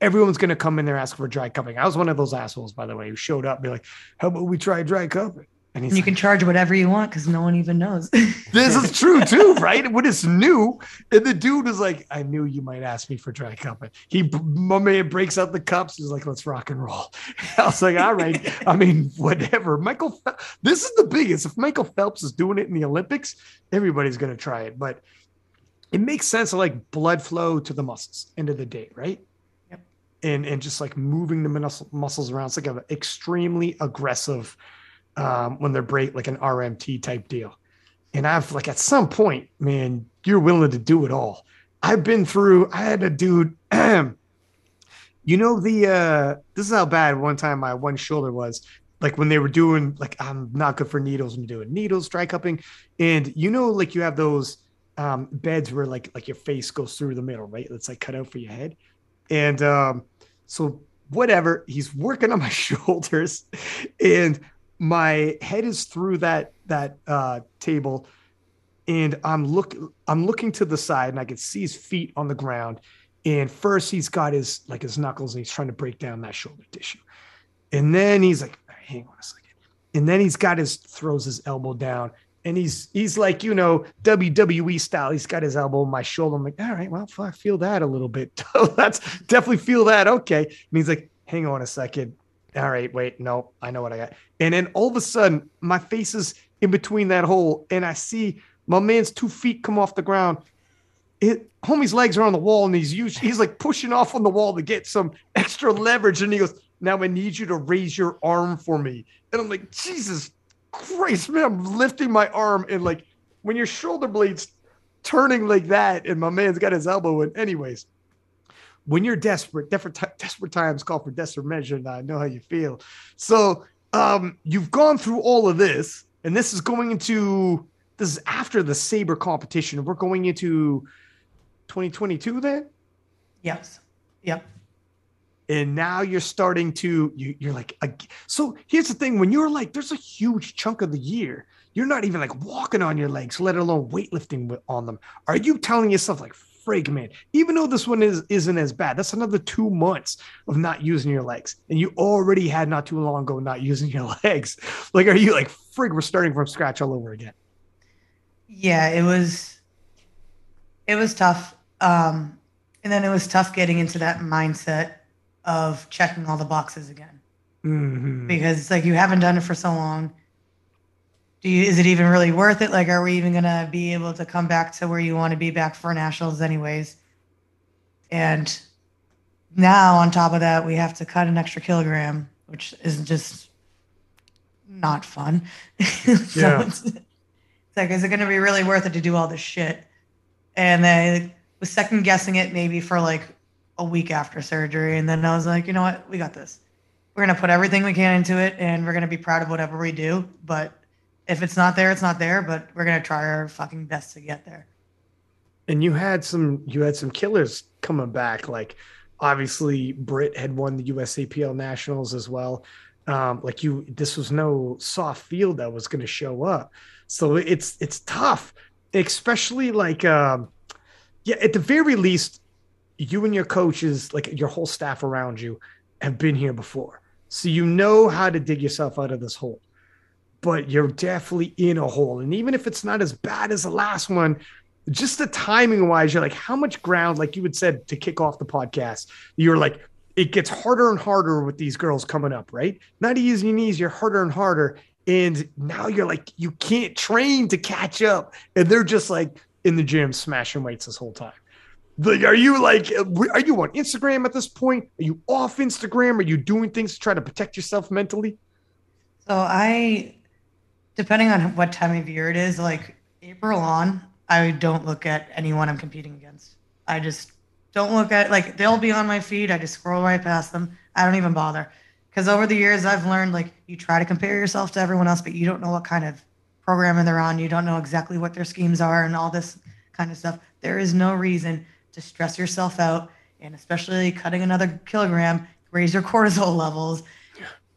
A: everyone's going to come in there asking for dry cupping. I was one of those assholes, by the way, who showed up and be like, "How about we try dry cupping?" And
B: And you
A: like,
B: can charge whatever you want because no one even knows.
A: this is true too, right? When it's new, and the dude is like, "I knew you might ask me for dry cupping." He, my man, breaks out the cups. He's like, "Let's rock and roll." I was like, "All right." I mean, whatever. Michael, this is the biggest. If Michael Phelps is doing it in the Olympics, everybody's gonna try it. But it makes sense to like blood flow to the muscles. End of the day, right?
B: Yep.
A: And and just like moving the muscle, muscles around. It's like an extremely aggressive um, when they're break like an RMT type deal. And I've like at some point, man, you're willing to do it all. I've been through, I had a dude, you know, the uh this is how bad one time my one shoulder was. Like when they were doing like I'm not good for needles you're doing needles, dry cupping. And you know, like you have those um beds where like like your face goes through the middle, right? It's like cut out for your head. And um so whatever, he's working on my shoulders and my head is through that that uh table and i'm look i'm looking to the side and i can see his feet on the ground. And first he's got his like his knuckles and he's trying to break down that shoulder tissue. And then he's like hang on a second. And then he's got his throws his elbow down and he's he's like you know wwe style. He's got his elbow on my shoulder. I'm like all right well i feel that a little bit. That's definitely feel that. Okay. And he's like hang on a second all right, wait, no, I know what I got. And then all of a sudden, my face is in between that hole, and I see my man's two feet come off the ground. It, homie's legs are on the wall, and he's used, he's like pushing off on the wall to get some extra leverage. And he goes, "Now I need you to raise your arm for me." And I'm like, Jesus Christ, man! I'm lifting my arm, and like when your shoulder blades turning like that, and my man's got his elbow in. Anyways, when you're desperate, desperate, ti- desperate times call for desperate measure. And I know how you feel. So um, you've gone through all of this, and this is going into this is after the saber competition. We're going into 2022 then,
B: yes. Yep.
A: and now you're starting to you, you're like so. Here's the thing: when you're like, there's a huge chunk of the year you're not even like walking on your legs, let alone weightlifting on them. Are you telling yourself like, frig, man, even though this one is isn't as bad, that's another two months of not using your legs, and you already had not too long ago not using your legs. Like, are you like, frig, we're starting from scratch all over again?
B: Yeah, it was it was tough. Um, and then it was tough getting into that mindset of checking all the boxes again.
A: Mhm.
B: Because it's like you haven't done it for so long. Do you is it even really worth it? Like are we even gonna be able to come back to where you want to be back for nationals anyways? And now on top of that, we have to cut an extra kilogram, which is just not fun. so
A: Yeah.
B: it's, it's like, is it going to be really worth it to do all this shit? And I was second guessing it maybe for like a week after surgery. And then I was like, you know what? We got this. We're going to put everything we can into it and we're going to be proud of whatever we do. But if it's not there, it's not there. But we're to try our fucking best to get there.
A: and you had some you had some killers coming back like obviously Britt had won the USAPL nationals as well um like you this was no soft field that was to show up so it's it's tough especially like um yeah at the very least you and your coaches like your whole staff around you have been here before so you know how to dig yourself out of this hole but you're definitely in a hole and even if it's not as bad as the last one just the timing wise, you're like, how much ground, like you had said to kick off the podcast, you're like, it gets harder and harder with these girls coming up, right? Not easy and easier, harder and harder. And now you're like, you can't train to catch up. And they're just like in the gym smashing weights this whole time. Like, are you like, are you on Instagram at this point? Are you off Instagram? Are you doing things to try to protect yourself mentally?
B: So I, depending on what time of year it is, like April on, I don't look at anyone I'm competing against. I just don't look at like they'll be on my feed. I just scroll right past them. I don't even bother because over the years I've learned like you try to compare yourself to everyone else, but you don't know what kind of programming they're on. You don't know exactly what their schemes are and all this kind of stuff. There is no reason to stress yourself out, and especially cutting another kilogram, raise your cortisol levels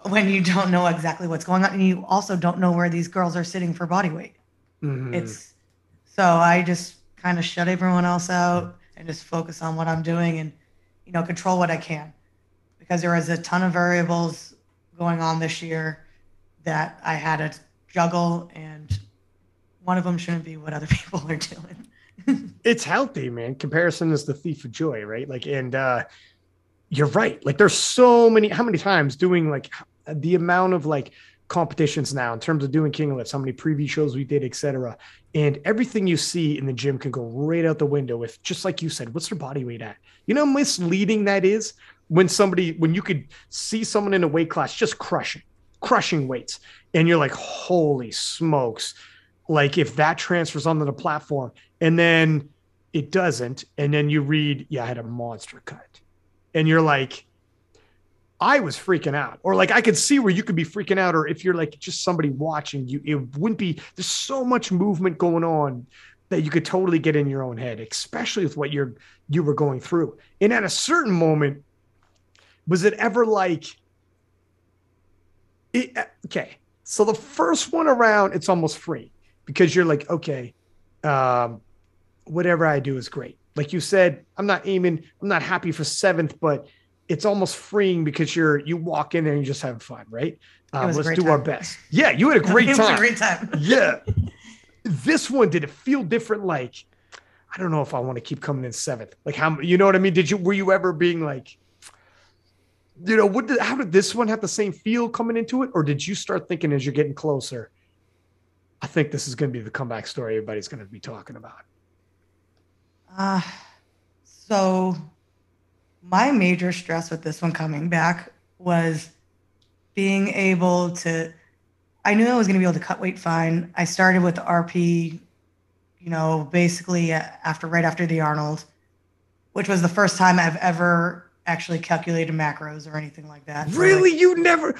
B: when you don't know exactly what's going on, and you also don't know where these girls are sitting for body weight.
A: Mhm.
B: It's so I just kind of shut everyone else out and just focus on what I'm doing and you know control what I can because there was a ton of variables going on this year that I had to juggle and one of them shouldn't be what other people are doing.
A: it's healthy, man. Comparison is the thief of joy, right? Like, and uh you're right. Like, there's so many. How many times doing like the amount of like competitions now in terms of doing King Lifts, how many preview shows we did, etc. And everything you see in the gym can go right out the window with just like you said, what's their body weight at? You know, misleading that is when somebody when you could see someone in a weight class just crushing, crushing weights, and you're like, holy smokes! Like if that transfers onto the platform, and then it doesn't, and then you read, yeah, I had a monster cut, and you're like, I was freaking out, or like I could see where you could be freaking out, or if you're like just somebody watching you, it wouldn't be. There's so much movement going on that you could totally get in your own head, especially with what you're you were going through. And at a certain moment, was it ever like, it, okay? So the first one around, it's almost free because you're like, okay, um, whatever I do is great. Like you said, I'm not aiming, I'm not happy for seventh, but it's almost freeing because you're you walk in there and you're just having fun, right? Um, let's do our best. Yeah, you had a great
B: it
A: time.
B: a great time.
A: yeah. This one did it feel different? Like, I don't know if I want to keep coming in seventh. Like how you know what I mean? Did you were you ever being like, you know, what did how did this one have the same feel coming into it? Or did you start thinking as you're getting closer? I think this is gonna be the comeback story everybody's gonna be talking about.
B: Uh, so my major stress with this one coming back was being able to I knew I was going to be able to cut weight fine. I started with the RP, you know, basically uh, after right after the Arnold, which was the first time I've ever actually calculated macros or anything like that. So, like,
A: Really? You never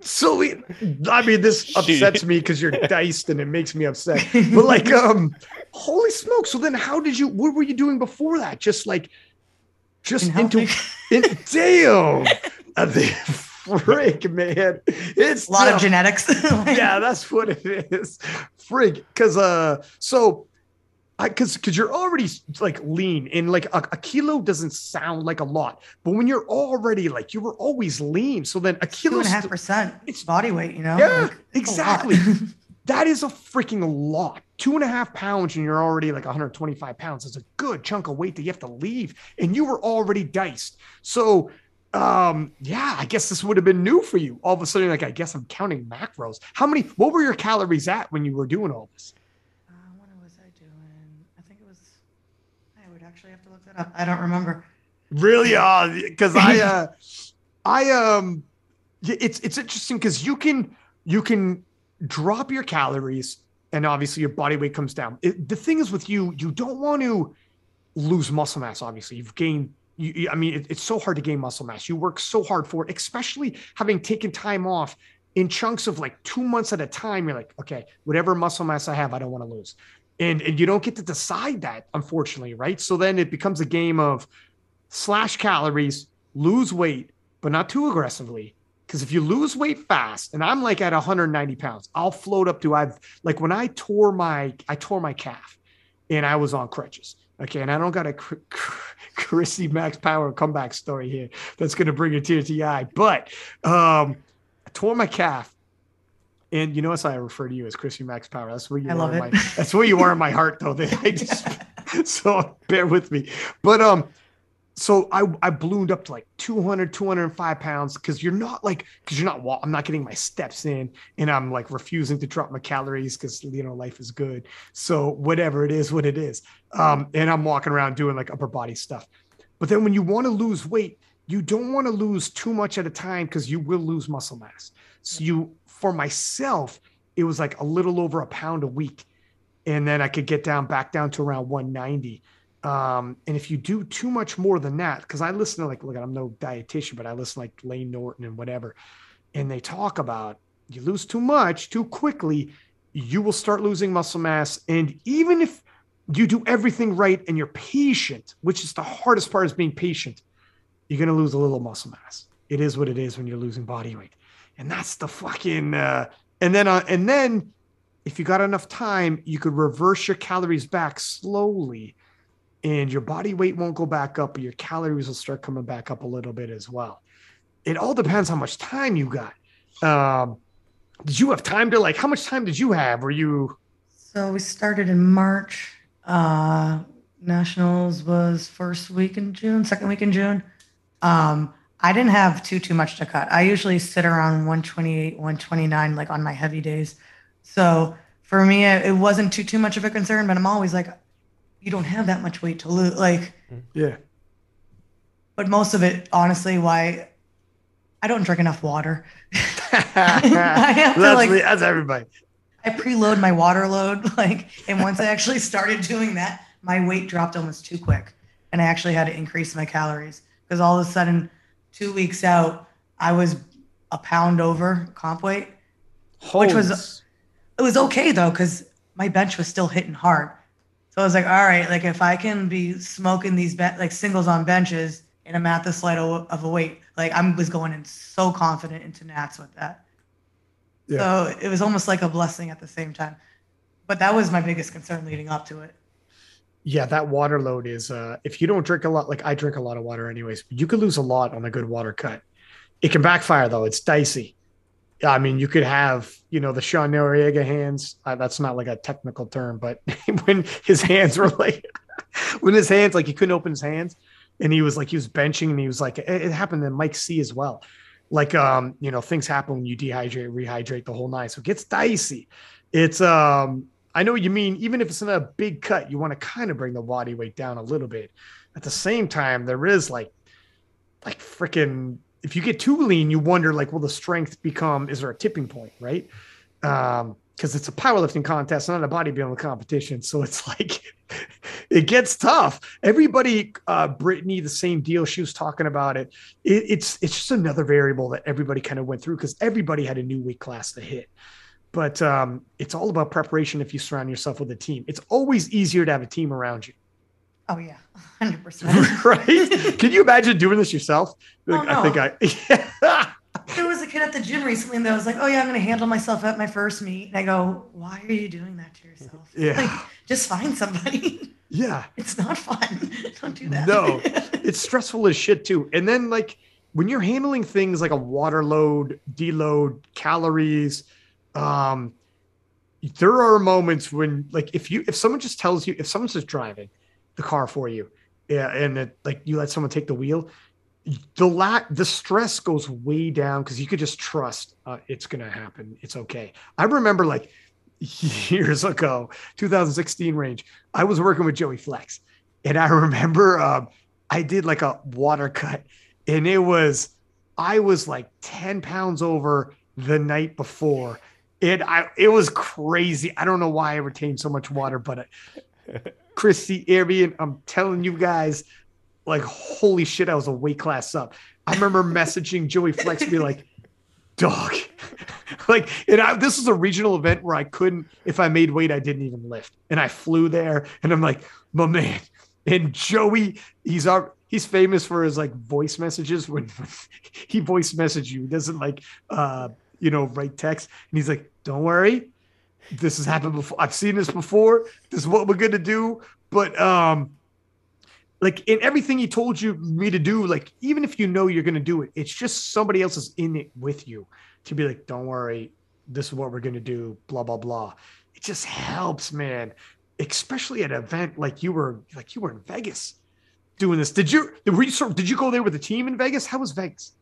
A: so we- I mean this upsets me because you're diced and it makes me upset. But like um holy smoke. So then how did you what were you doing before that? Just like just into in, damn. The- Frig, man. It's
B: A lot
A: tough.
B: of genetics.
A: yeah, that's what it is. Frig. Because uh, so I because because you're already like lean and like a, a kilo doesn't sound like a lot, but when you're already like you were always lean, so then a kilo
B: and a half percent
A: it's-
B: body weight, you know?
A: Yeah,
B: Like, it's a lot.
A: exactly. That is a freaking lot. Two and a half pounds, and you're already like 125 pounds. Is a good chunk of weight that you have to leave, and you were already diced. So, um, yeah, I guess this would have been new for you. All of a sudden, like I guess I'm counting macros. How many? What were your calories at when you were doing all this?
B: Uh, what was I doing? I think it was. I would actually have to look that up. I don't remember.
A: Really? Uh, because I, uh, I, um, it's it's interesting because you can you can drop your calories and obviously your body weight comes down. It, the thing is with you, you don't want to lose muscle mass. Obviously, you've gained. You, I mean, it, it's so hard to gain muscle mass. You work so hard for it, especially having taken time off in chunks of like two months at a time. You're like, okay, whatever muscle mass I have, I don't want to lose, and and you don't get to decide that, unfortunately, right? So then it becomes a game of slash calories, lose weight, but not too aggressively. Because if you lose weight fast, and I'm like at 190 pounds, I'll float up to I've like when I tore my I tore my calf, and I was on crutches. Okay, and I don't got a Chr- Chr- Chrissy Max Power comeback story here that's gonna bring a tear to your eye, but um, I tore my calf. And you know notice I refer to you as Chrissy Max Power. That's where you
B: I
A: are. in. My, that's where you are in my heart, though. I just so bear with me. But um, so I I ballooned up to like 200, 205 pounds because you're not like because you're not wa- I'm not getting my steps in and I'm like refusing to drop my calories because you know life is good. So whatever it is, what it is. Um, and I'm walking around doing like upper body stuff. But then when you want to lose weight, you don't want to lose too much at a time because you will lose muscle mass. So you for myself, it was like a little over a pound a week. And then I could get down back down to around 190. Um, and if you do too much more than that, because I listen to like, look, I'm no dietitian, but I listen to like Lane Norton and whatever, and they talk about you lose too much too quickly, you will start losing muscle mass. And even if you do everything right and you're patient, which is the hardest part is being patient, you're gonna lose a little muscle mass. It is what it is when you're losing body weight, and that's the fucking. Uh, and then, uh, and then, if you got enough time, you could reverse your calories back slowly and your body weight won't go back up, but your calories will start coming back up a little bit as well. It all depends how much time you got. Um, did you have time to like? How much time did you have? Were you?
B: So we started in March. Uh, Nationals was first week in June, second week in June. Um, I didn't have too too much to cut. I usually sit around 128, 129, like on my heavy days. So for me, it, it wasn't too too much of a concern. But I'm always like, you don't have that much weight to lose. Like, mm-hmm.
A: Yeah.
B: but most of it, honestly, why I don't drink enough water. have to, like-
A: that's everybody.
B: I preload my water load, like, and once I actually started doing that, my weight dropped almost too quick, and I actually had to increase my calories because all of a sudden, two weeks out, I was a pound over comp weight. Which was- It was okay though because my bench was still hitting hard, so I was like, all right, like if I can be smoking these ben- like singles on benches and I'm at this light of of a weight, like I was going in so confident into Nats with that.
A: Yeah.
B: So it was almost like a blessing at the same time. But that was my biggest concern leading up to it.
A: yeah, that water load is. Uh, if you don't drink a lot, like I drink a lot of water anyways, but you could lose a lot on a good water cut. It can backfire though. It's dicey. I mean, you could have, you know, the Sean Noriega hands. Uh, that's not like a technical term, but when his hands were like, when his hands, like he couldn't open his hands and he was like, he was benching and he was like, it, it happened to Mike C as well. Like, um, you know, things happen when you dehydrate, rehydrate the whole nine. So it gets dicey. It's, um, I know what you mean. Even if it's not a big cut, you want to kind of bring the body weight down a little bit. At the same time, there is like, like freaking if you get too lean, you wonder like, will the strength become? Is there a tipping point, right? Um, because it's a powerlifting contest, not a bodybuilding competition. So it's like it gets tough. Everybody, uh, Brittany, the same deal. She was talking about it. it it's it's just another variable that everybody kind of went through because everybody had a new weight class to hit. But um, it's all about preparation if you surround yourself with a team. It's always easier to have a team around you.
B: Oh yeah, hundred percent.
A: right? Can you imagine doing this yourself?
B: Oh,
A: I think I. Yeah.
B: kid at the gym recently that was like, oh yeah, I'm gonna handle myself at my first meet. And I go, why are you doing that to yourself?
A: Yeah.
B: Like, just find somebody.
A: Yeah.
B: It's not fun. Don't do that.
A: No, it's stressful as shit too. And then like when you're handling things like a water load, deload, calories, um, there are moments when like if you if someone just tells you if someone's just driving the car for you, yeah, and it, like you let someone take the wheel, the lack the stress goes way down because you could just trust uh, it's gonna happen. It's okay. I remember like years ago, 2016 range, I was working with Joey Flex, and I remember um, I did like a water cut, and it was I was like 10 pounds over the night before. And I it was crazy. I don't know why I retained so much water, but uh, Christy Arian, I'm telling you guys, like holy shit, I was a weight class up. I remember messaging Joey Flex be like, dog. like, and I, this was a regional event where I couldn't, if I made weight, I didn't even lift. And I flew there and I'm like, my man. And Joey, he's our he's famous for his like voice messages when, he voice message you. He doesn't like uh you know write text. And he's like, Don't worry. This has happened before. I've seen this before. This is what we're gonna do. But um like in everything he told you me to do, like even if you know you're gonna do it, it's just somebody else is in it with you to be like, don't worry, this is what we're gonna do, blah blah blah. It just helps, man. Especially at an event like you were, like you were in Vegas doing this. Did you were you sort did you go there with a team in Vegas? How was Vegas?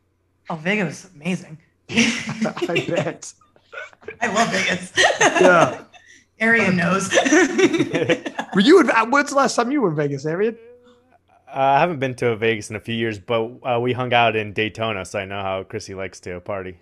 B: Oh, Vegas was amazing.
A: I bet.
B: I love Vegas.
A: Yeah.
B: Arian knows.
A: Were you? In, when's the last time you were in Vegas, Arian?
C: Uh, I haven't been to Vegas in a few years, but uh, we hung out in Daytona, so I know how Chrissy likes to party.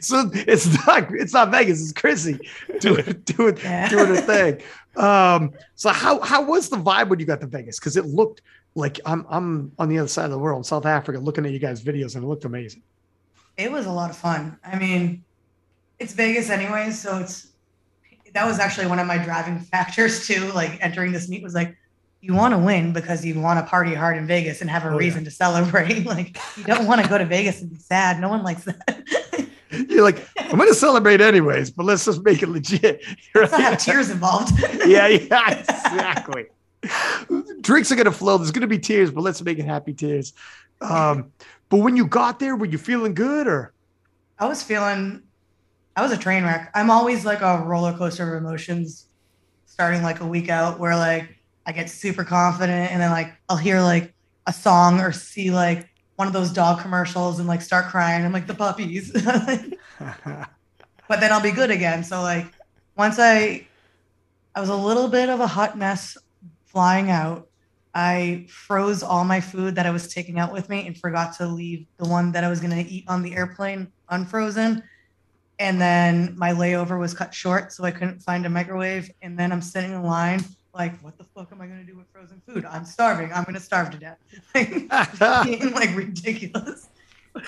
A: so it's not it's not Vegas, it's Chrissy doing doing
B: Yeah.
A: doing a thing. Um, so how how was the vibe when you got to Vegas? Because it looked like I'm I'm on the other side of the world, South Africa, looking at you guys' videos, and it looked amazing.
B: It was a lot of fun. I mean, it's Vegas anyways, so it's that was actually one of my driving factors too. Like entering this meet was like, you want to win because you want to party hard in Vegas and have a
A: Oh, yeah.
B: reason to celebrate. Like you don't want to go to Vegas and be sad. No one likes that.
A: You're like, I'm gonna celebrate anyways, but let's just make it legit.
B: Let's not have tears involved.
A: yeah, yeah, exactly. Drinks are gonna flow. There's gonna be tears, but let's make it happy tears. Um, but when you got there, were you feeling good or?
B: I was feeling, I was a train wreck. I'm always like a roller coaster of emotions starting like a week out where like I get super confident and then like I'll hear like a song or see like one of those dog commercials and like start crying. I'm like the puppies. but then I'll be good again. So like once I I was a little bit of a hot mess flying out. I froze all my food that I was taking out with me and forgot to leave the one that I was going to eat on the airplane unfrozen. And then my layover was cut short, so I couldn't find a microwave. And then I'm sitting in line, like, what the fuck am I going to do with frozen food? I'm starving. I'm going to starve to death. Being like ridiculous.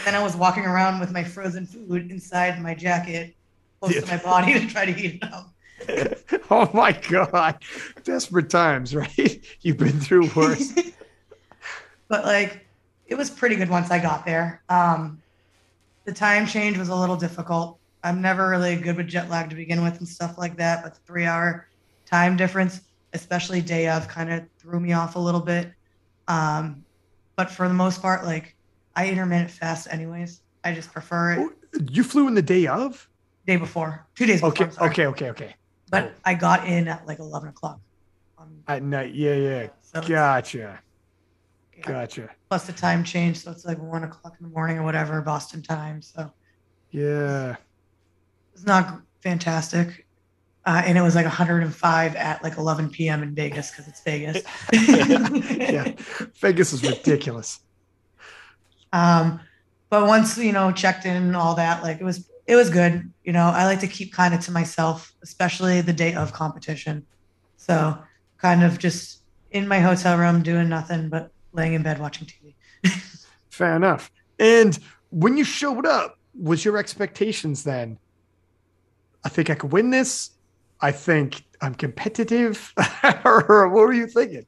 B: Then I was walking around with my frozen food inside my jacket, close to my body to try to heat it up.
A: oh my god, desperate times, right? You've been through worse.
B: but like it was pretty good once I got there. Um, the time change was a little difficult. I'm never really good with jet lag to begin with and stuff like that, but the three hour time difference, especially day of, kind of threw me off a little bit. Um, but for the most part, like I intermittent fast anyways. I just prefer it
A: You flew in the day of?
B: day before, two days before.
A: Okay, okay, okay, okay.
B: But I got in at like 11 o'clock. Um,
A: At night, yeah, yeah.
B: so
A: Gotcha,
B: yeah.
A: gotcha.
B: Plus the time change, so it's like one o'clock in the morning or whatever Boston time. So
A: Yeah.
B: it's not fantastic. Uh, and it was like 105 at like 11 p.m. in Vegas because it's Vegas.
A: yeah. Vegas is ridiculous.
B: Um, but once you know checked in and all that, like it was it was good. You know, I like to keep kind of to myself, especially the day of competition. So kind of just in my hotel room doing nothing but laying in bed watching TV.
A: Fair enough. And when you showed up, was your expectations then? I think I could win this. I think I'm competitive. or what were you thinking?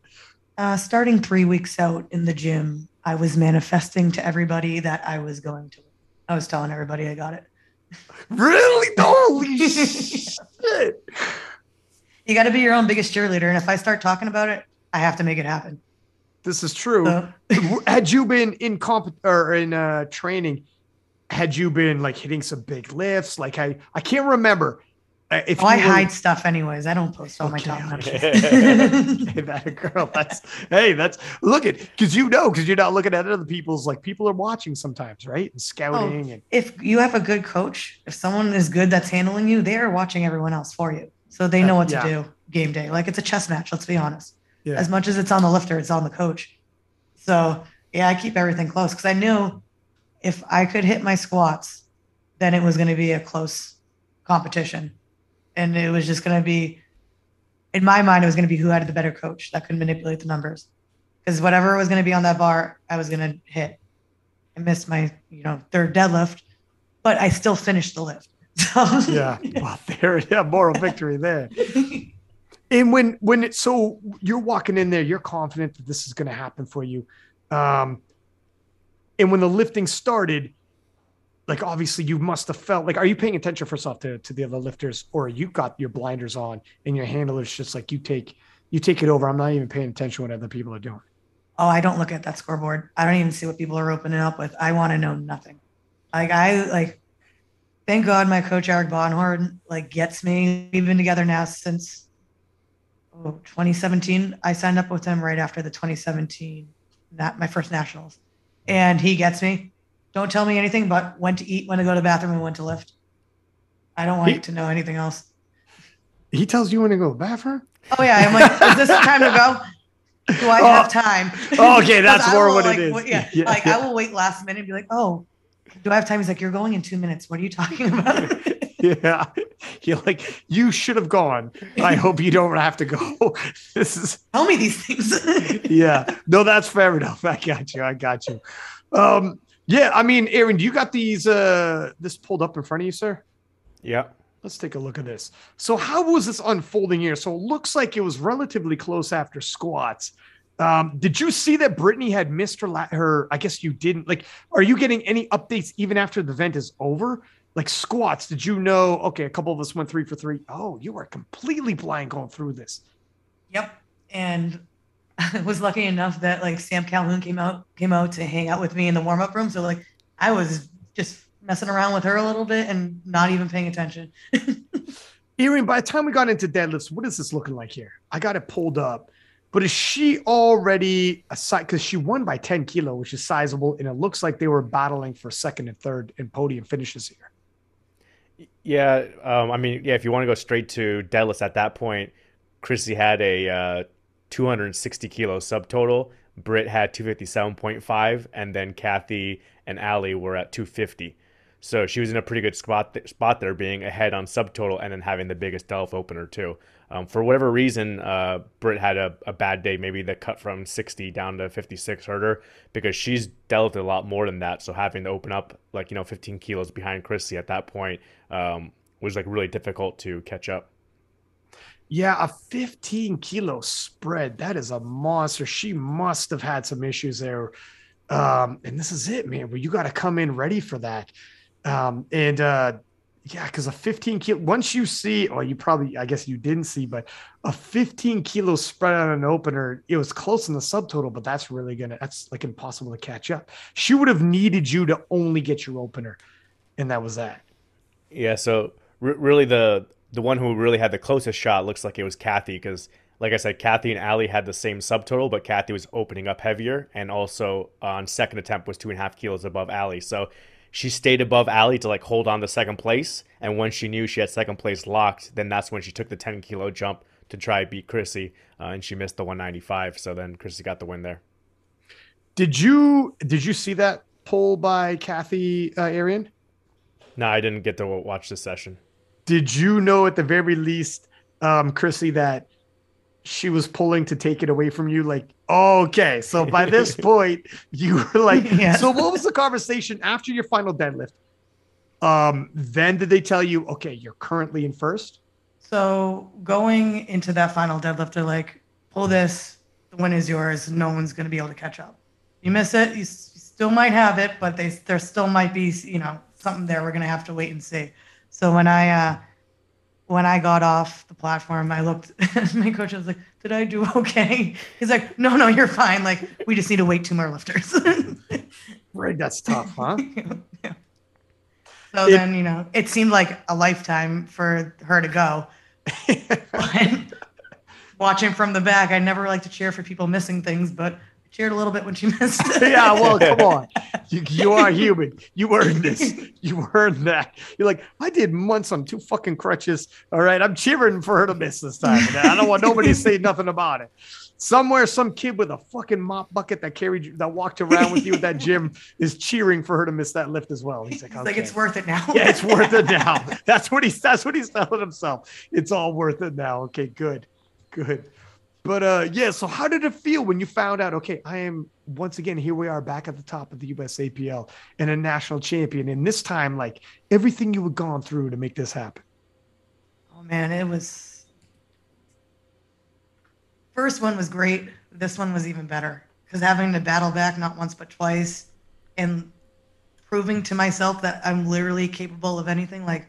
B: Uh, starting three weeks out in the gym, I was manifesting to everybody that I was going to. I was telling everybody I got it.
A: Really? Holy shit!
B: You got to be your own biggest cheerleader, and if I start talking about it, I have to make it happen.
A: This is true.
B: So,
A: had you been in comp or in uh, training? Had you been like hitting some big lifts? Like I, I can't remember. Uh, if
B: oh, I
A: were-
B: hide stuff anyways. I don't post all my
A: Okay,
B: top notches.
A: hey, that girl. That's hey, that's look at because you know because you're not looking at other people's like people are watching sometimes, right? And scouting and
B: if you have a good coach, if someone is good that's handling you, they are watching everyone else for you. So they know what to
A: Yeah.
B: do game day. Like it's a chess match, let's be honest.
A: Yeah.
B: As much as it's on the lifter, it's on the coach. So yeah, I keep everything close because I knew if I could hit my squats, then it was going to be a close competition. And it was just going to be, in my mind, it was going to be who had the better coach that could manipulate the numbers. Because whatever was going to be on that bar, I was going to hit. I missed my, you know, third deadlift, but I still finished the lift. So
A: yeah, well, there, yeah, moral victory there. And when when it, so you're walking in there, you're confident that this is going to happen for you. Um, and when the lifting started, like obviously you must have felt like, are you paying attention first off to, to the other lifters, or you got your blinders on and your handler's just like you take you take it over. I'm not even paying attention what other people are doing.
B: Oh, I don't look at that scoreboard. I don't even see what people are opening up with. I want to know nothing. Like I like thank God my coach Eric Bonhorn like gets me. We've been together now since oh, 2017. I signed up with him right after the 2017 that my first nationals. And he gets me. Don't tell me anything but when to eat, when to go to the bathroom, and when to lift. I don't want
A: He-
B: to know anything else.
A: He tells you when to go to the bathroom.
B: Oh yeah, I'm like, is this the time to go? Do I
A: Oh.
B: have time?
A: Oh, okay, that's more what it
B: like,
A: is.
B: w- Yeah,
A: Yeah,
B: like
A: yeah.
B: I will wait last minute and be like, oh, do I have time? He's like, you're going in two minutes. What are you talking about?
A: yeah, you're like you should have gone. I hope you don't have to go. This is
B: Tell me these things.
A: yeah. No, that's fair enough. I got you. I got you. Um, yeah, I mean, Aaron, do you got these uh this pulled up in front of you, sir?
C: Yeah.
A: Let's take a look at this. So, how was this unfolding here? So, it looks like it was relatively close after squats. Um, did you see that Brittany had missed her, la- her? I guess you didn't. Like, are you getting any updates even after the event is over? Like squats, did you know? Okay, a couple of us went three for three. Oh, you are completely blind going through this.
B: yep. And I was lucky enough that like Sam Calhoun came out came out to hang out with me in the warm up room. So like I was just messing around with her a little bit and not even paying attention.
A: Erin, by the time we got into deadlifts, what is this looking like here? I got it pulled up, but is she already a size? Because she won by 10 kilo, which is sizable, and it looks like they were battling for second and third in podium finishes here.
C: Yeah, um, I mean, yeah, if you want to go straight to deadlifts at that point, Chrissy had a uh, 260 kilo subtotal. Britt had 257.5, and then Kathy and Allie were at 250. So she was in a pretty good spot th- spot there, being ahead on subtotal and then having the biggest delf opener too. Um, for whatever reason, uh, Britt had a, a bad day. Maybe the cut from 60 down to 56 hurt her because she's dealt a lot more than that. So having to open up like you know 15 kilos behind Chrissy at that point um, was like really difficult to catch up.
A: Yeah, a 15 kilo spread. That is a monster. She must have had some issues there. Um, and this is it, man, where you got to come in ready for that. Um, and uh, yeah, because a 15 kilo, once you see, or you probably, I guess you didn't see, but a 15 kilo spread on an opener, it was close in the subtotal, but that's really gonna, that's like impossible to catch up. She would have needed you to only get your opener, and that was that.
C: Yeah, so really the the one who really had the closest shot looks like it was Kathy because, like I said, Kathy and Allie had the same subtotal, but Kathy was opening up heavier and also on second attempt was two and a half kilos above Allie. So she stayed above Allie to like hold on to second place, and when she knew she had second place locked, then that's when she took the 10 kilo jump to try beat Chrissy, uh, and she missed the 195. So then Chrissy got the win there.
A: Did you, did you see that poll by Kathy uh, Arian?
C: No, I didn't get to watch this session.
A: Did you know at the very least, um, Chrissy, that she was pulling to take it away from you? Like, okay, so by this point, you were like,
B: Yeah.
A: so what was the conversation after your final deadlift? Um, then did they tell you, okay, you're currently in first?
B: So going into that final deadlift, they're like, pull this, the win is yours. No one's going to be able to catch up. You miss it, you, s- still might have it, but they there still might be you know something there. We're gonna have to wait and see. So when I uh, when I got off the platform, I looked. at my coach I was like, "Did I do okay?" He's like, "No, no, you're fine. Like we just need to wait two more lifters."
A: right, that's tough, huh?
B: yeah. So it, then you know, it seemed like a lifetime for her to go. watching from the back, I never like to cheer for people missing things, but cheered a little bit when she missed it.
A: yeah, well, come on. You, you are human. You earned this. You earned that. You're like, I did months on two fucking crutches. All right, I'm cheering for her to miss this time. I don't want nobody to say nothing about it. Somewhere, some kid with a fucking mop bucket that carried that walked around with you at that gym is cheering for her to miss that lift as well. He's like,
B: okay. like, it's worth it now.
A: yeah, it's worth it now. That's what he's. That's what he's telling himself. It's all worth it now. Okay, good, good. But uh, yeah, so how did it feel when you found out? Okay, I am once again here. We are back at the top of the USAPL and a national champion. And this time, like everything you had gone through to make this happen.
B: Oh man, it was. First one was great. This one was even better because having to battle back not once but twice, and proving to myself that I'm literally capable of anything. Like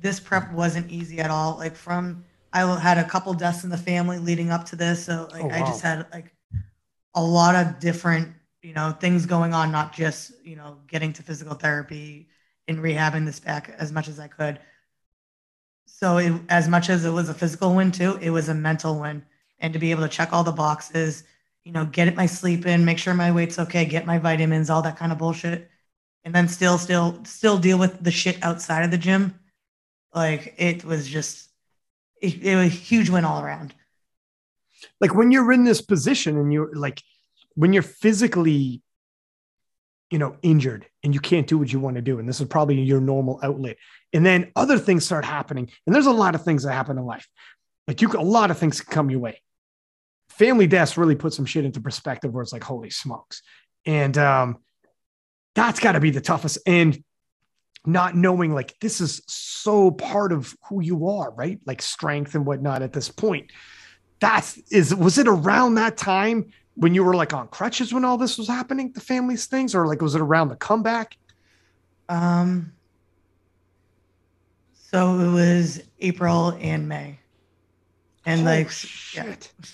B: this prep wasn't easy at all. Like from I had a couple deaths in the family leading up to this, so like oh, wow. I just had like a lot of different you know things going on, not just you know getting to physical therapy and rehabbing this back as much as I could. So it, as much as it was a physical win too, it was a mental win, and to be able to check all the boxes, you know, get my sleep in, make sure my weight's okay, get my vitamins, all that kind of bullshit, and then still, still, still deal with the shit outside of the gym. Like it was just it, it was a huge win all around.
A: Like when you're in this position and you're like, when you're physically, you know, injured and you can't do what you want to do, and this is probably your normal outlet, and then other things start happening, and there's a lot of things that happen in life. Like you, a lot of things can come your way. Family deaths really put some shit into perspective, where it's like, holy smokes, and um, that's got to be the toughest. And not knowing like this is so part of who you are, right? Like strength and whatnot at this point. That's is was it around that time when you were like on crutches when all this was happening, the family's things, or like was it around the comeback?
B: Um so it was April and May. And Holy like shit. Yeah.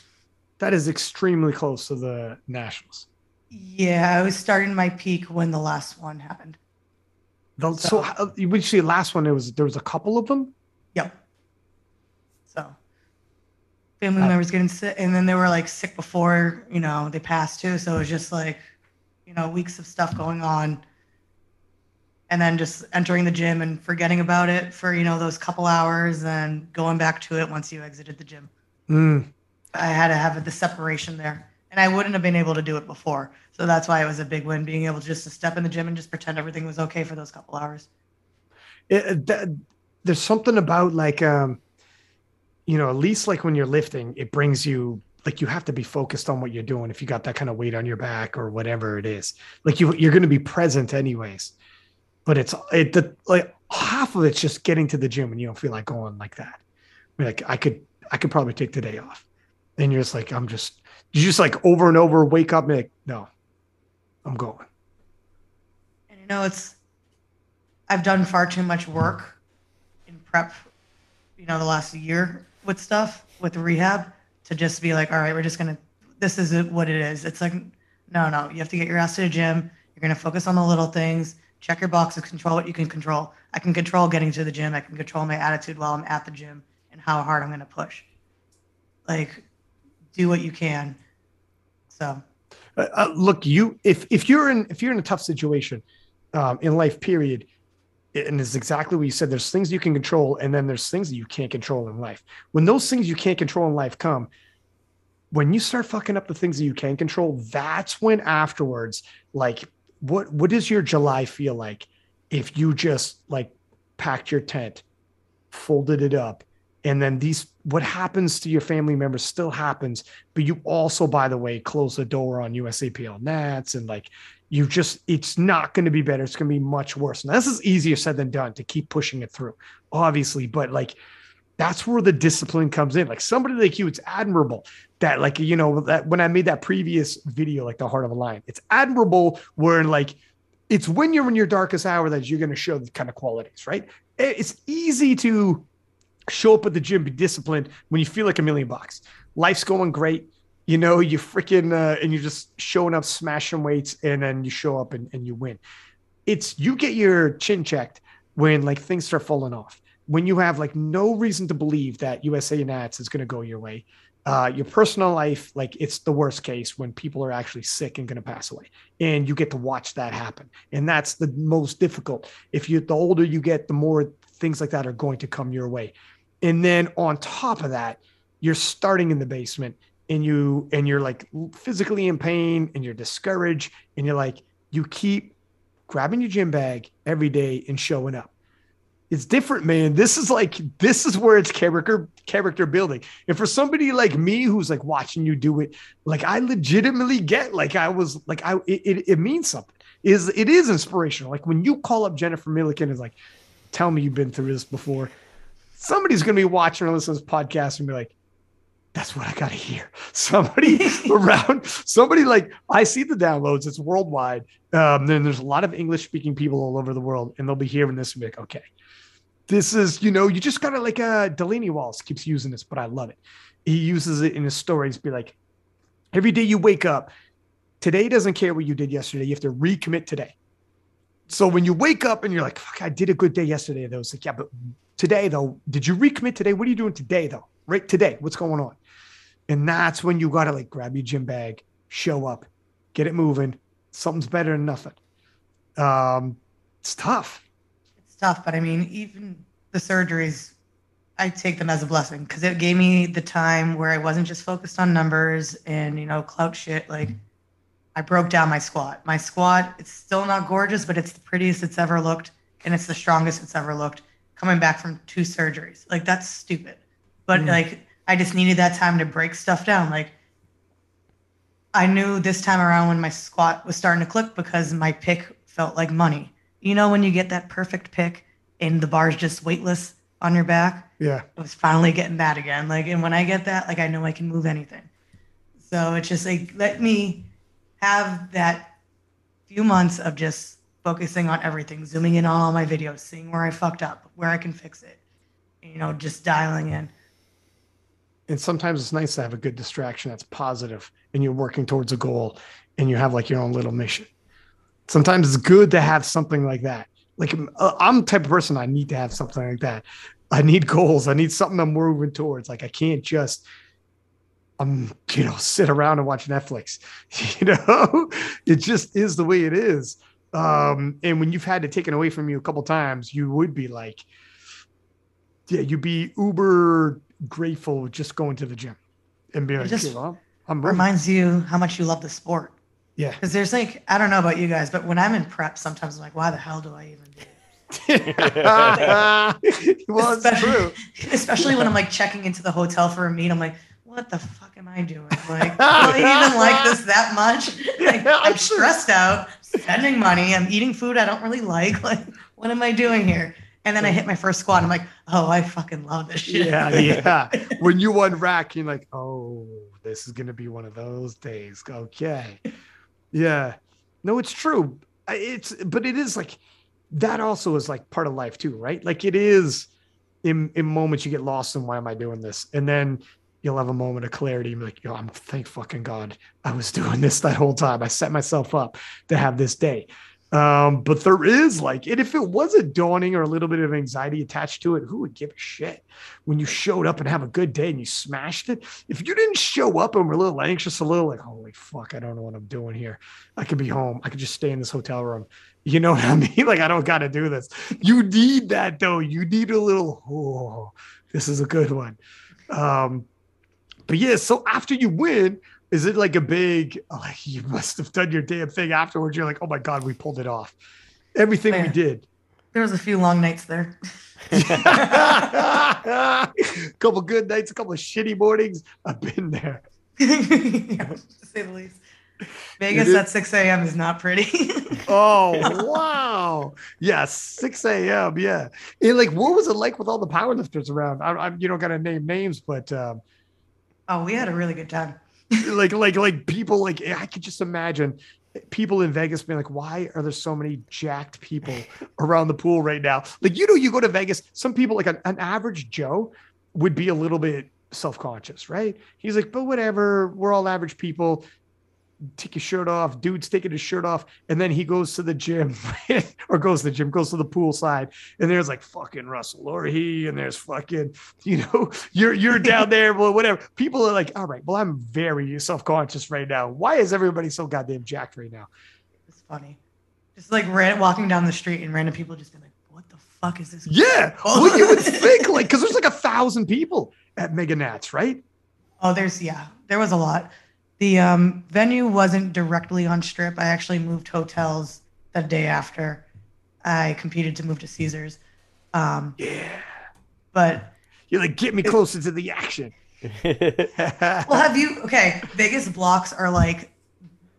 A: That is extremely close to the nationals.
B: Yeah, I was starting my peak when the last one happened.
A: The, so, so when you see last one, it was there was a couple of them.
B: Yep. So family uh, members getting sick, and then they were like sick before you know they passed too. So it was just like you know weeks of stuff going on, and then just entering the gym and forgetting about it for you know those couple hours, and going back to it once you exited the gym.
A: Mm.
B: I had to have the separation there and I wouldn't have been able to do it before. So that's why it was a big win, being able just to step in the gym and just pretend everything was okay for those couple hours.
A: It, there's something about like, um, you know, at least like when you're lifting, it brings you like you have to be focused on what you're doing. If you got that kind of weight on your back or whatever it is, like you you're going to be present anyways. But it's it the like half of it's just getting to the gym and you don't feel like going like that. Like I could I could probably take the day off, and you're just like I'm just you just like over and over wake up and like, no, I'm going.
B: And you know, it's I've done far too much work in prep, you know, the last year with stuff with rehab to just be like, all right, we're just gonna this is what it is. It's like, no, no, you have to get your ass to the gym. You're gonna focus on the little things, check your boxes, control what you can control. I can control getting to the gym, I can control my attitude while I'm at the gym and how hard I'm gonna push. Like do what you can. So,
A: uh, uh, look, you if if you're in if you're in a tough situation um, in life, period, and it's exactly what you said. There's things you can control, and then there's things that you can't control in life. When those things you can't control in life come, when you start fucking up the things that you can control, that's when afterwards, like, what what does your July feel like if you just like packed your tent, folded it up, and then these what happens to your family members still happens but you also by the way close the door on usapl nats and like you just it's not going to be better it's going to be much worse and this is easier said than done to keep pushing it through obviously but like that's where the discipline comes in. Like somebody like you, it's admirable that like you know that when I made that previous video, like the heart of a lion, it's admirable where like it's when you're in your darkest hour that you're going to show the kind of qualities, right? It's easy to show up at the gym, be disciplined when you feel like a million bucks. Life's going great. You know, you freaking, uh, and you're just showing up, smashing weights, and then you show up and, and you win. It's you get your chin checked when like things start falling off, when you have like no reason to believe that USA Nats is going to go your way. Uh, your personal life, like it's the worst case when people are actually sick and going to pass away, and you get to watch that happen, and that's the most difficult. If you, the older you get, the more things like that are going to come your way, and then on top of that, you're starting in the basement, and you and you're like physically in pain, and you're discouraged, and you're like you keep grabbing your gym bag every day and showing up it's different, man. This is like this is where it's character character building. And for somebody like me who's like watching you do it, like I legitimately get like I was like I it, it means something. Is it is inspirational. Like when you call up Jennifer Milliken is like, tell me you've been through this before. Somebody's gonna be watching or listening to this podcast and be like, that's what I gotta hear. Somebody around, somebody like I see the downloads, it's worldwide. Um, then there's a lot of English speaking people all over the world, and they'll be hearing this and be like, okay, this is, you know, you just gotta like uh Delaney Walls keeps using this, but I love it. He uses it in his stories, be like, every day you wake up, today doesn't care what you did yesterday. You have to recommit today. So when you wake up and you're like, fuck, I did a good day yesterday, though. It's like, yeah, but today though, did you recommit today? What are you doing today though? Right today, what's going on? And that's when you gotta like grab your gym bag, show up, get it moving. Something's better than nothing. Um, it's tough It's
B: tough, but I mean, even the surgeries, I take them as a blessing because it gave me the time where I wasn't just focused on numbers and you know clout shit. Like I broke down my squat. My squat, it's still not gorgeous, but it's the prettiest it's ever looked, and it's the strongest it's ever looked. Coming back from two surgeries, like that's stupid. But mm. like I just needed that time to break stuff down. Like I knew this time around when my squat was starting to click because my pick felt like money. You know when you get that perfect pick and the bar's just weightless on your back?
A: Yeah.
B: I was finally getting that again. Like, and when I get that, like I know I can move anything. So it's just like let me have that few months of just focusing on everything, zooming in on all my videos, seeing where I fucked up, where I can fix it. You know, just dialing in.
A: And sometimes it's nice to have a good distraction that's positive and you're working towards a goal and you have like your own little mission sometimes it's good to have something like that. Like uh, I'm the type of person I need to have something like that. I need goals. I need something I'm moving towards. Like I can't just um, you know sit around and watch Netflix. You know, it just is the way it is. Um, and when you've had it taken away from you a couple times, you would be like, yeah, you'd be uber grateful just going to the gym and being like, just
B: well, I'm reminds you how much you love the sport.
A: Yeah.
B: Because there's like, I don't know about you guys, but when I'm in prep, sometimes I'm like, why the hell do I even do it? well, especially, true. Especially when I'm like checking into the hotel for a meet, I'm like, what the fuck am I doing? Like, do I even like this that much? Like, I'm stressed out, spending money, I'm eating food I don't really like. Like, what am I doing here? And then I hit my first squat. I'm like, oh, I fucking love this shit.
A: Yeah, yeah. when you won rack, you're like, oh, this is gonna be one of those days. Okay. Yeah. No, it's true. It's but it is like that also is like part of life too, right? Like it is in in moments you get lost in why am I doing this? And then you'll have a moment of clarity and be like, yo, I'm thank fucking God I was doing this that whole time. I set myself up to have this day. Um, but there is like, and if it was a dawning or a little bit of anxiety attached to it, who would give a shit when you showed up and have a good day and you smashed it? If you didn't show up and were a little anxious, a little like, holy fuck, I don't know what I'm doing here. I could be home. I could just stay in this hotel room. You know what I mean? Like, I don't got to do this. You need that though. You need a little, oh, this is a good one. Um, but yeah, so after you win, is it like a big like you must have done your damn thing afterwards? You're like, oh my god, we pulled it off. Everything Man, we did.
B: There was a few long nights there.
A: a couple good nights, a couple of shitty mornings. I've been there.
B: yeah, to say the least. Vegas at 6 a.m. is not pretty.
A: Oh wow! Yeah, six a.m. Yeah, and like, what was it like with all the powerlifters around? I, I, you don't got to name names, but um,
B: oh, we had a really good time.
A: like, like, like people, like I could just imagine people in Vegas being like, "Why are there so many jacked people around the pool right now?" Like, you know, you go to Vegas, some people, like an, an average Joe, would be a little bit self-conscious, right? He's like, "But whatever, we're all average people." Take your shirt off. Dude's taking his shirt off, and then he goes to the gym, or goes to the gym, goes to the pool side, and there's like fucking Russell or he, and there's fucking, you know, you're you're down there, well, whatever. People are like, all right, well, I'm very self conscious right now. Why is everybody so goddamn jacked right now?
B: It's funny. Just like ran, walking down the street and random people just be like, what the fuck is this?
A: Yeah, well, you would think like because there's like a thousand people at Mega Nats, right?
B: Oh, there's, yeah, there was a lot. The um, venue wasn't directly on strip. I actually moved hotels the day after I competed to move to Caesars. Um,
A: Yeah,
B: but
A: you're like, get me closer to the action.
B: well, have you, okay, Vegas blocks are like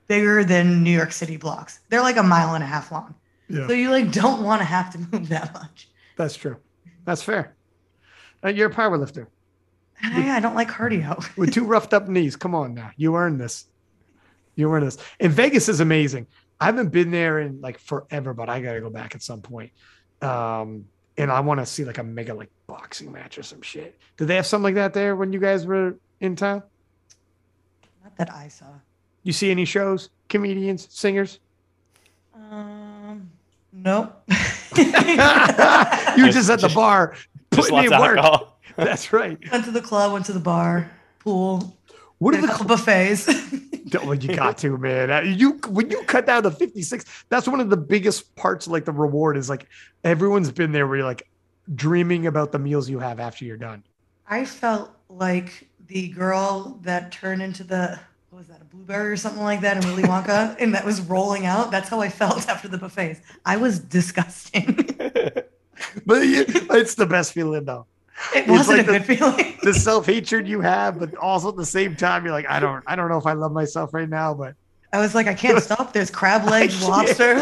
B: bigger than New York City blocks. They're like a mile and a half long.
A: Yeah.
B: So you like don't want to have to move that much.
A: That's true. That's fair. Uh, you're a power lifter.
B: And I, I don't like cardio.
A: with two roughed up knees. Come on now. You earned this. You earned this. And Vegas is amazing. I haven't been there in like forever, but I gotta go back at some point. Um, and I want to see like a mega like boxing match or some shit. Did they have something like that there when you guys were in town?
B: Not that I saw.
A: You see any shows, comedians, singers?
B: Um, nope.
A: you
C: Just-
A: just at the
C: just-
A: bar
C: Just
A: putting
C: lots
A: in
C: of
A: work.
C: alcohol.
A: That's right.
B: went to the club, went to the bar, pool,
A: What are the
B: couple buffets.
A: Well, you got to, man. Uh, You when you cut down to 56, that's one of the biggest parts, like the reward is like everyone's been there where you're like dreaming about the meals you have after you're done.
B: I felt like the girl that turned into the what was that a blueberry or something like that in Willy Wonka, and that was rolling out. That's how I felt after the buffets. I was disgusting.
A: But it's the best feeling though.
B: It
A: It's
B: wasn't
A: like
B: a
A: the-
B: good feeling.
A: The self-hatred you have, but also at the same time, you're like, I don't I don't know if I love myself right now, but
B: I was like, I can't stop. There's crab legs, lobster,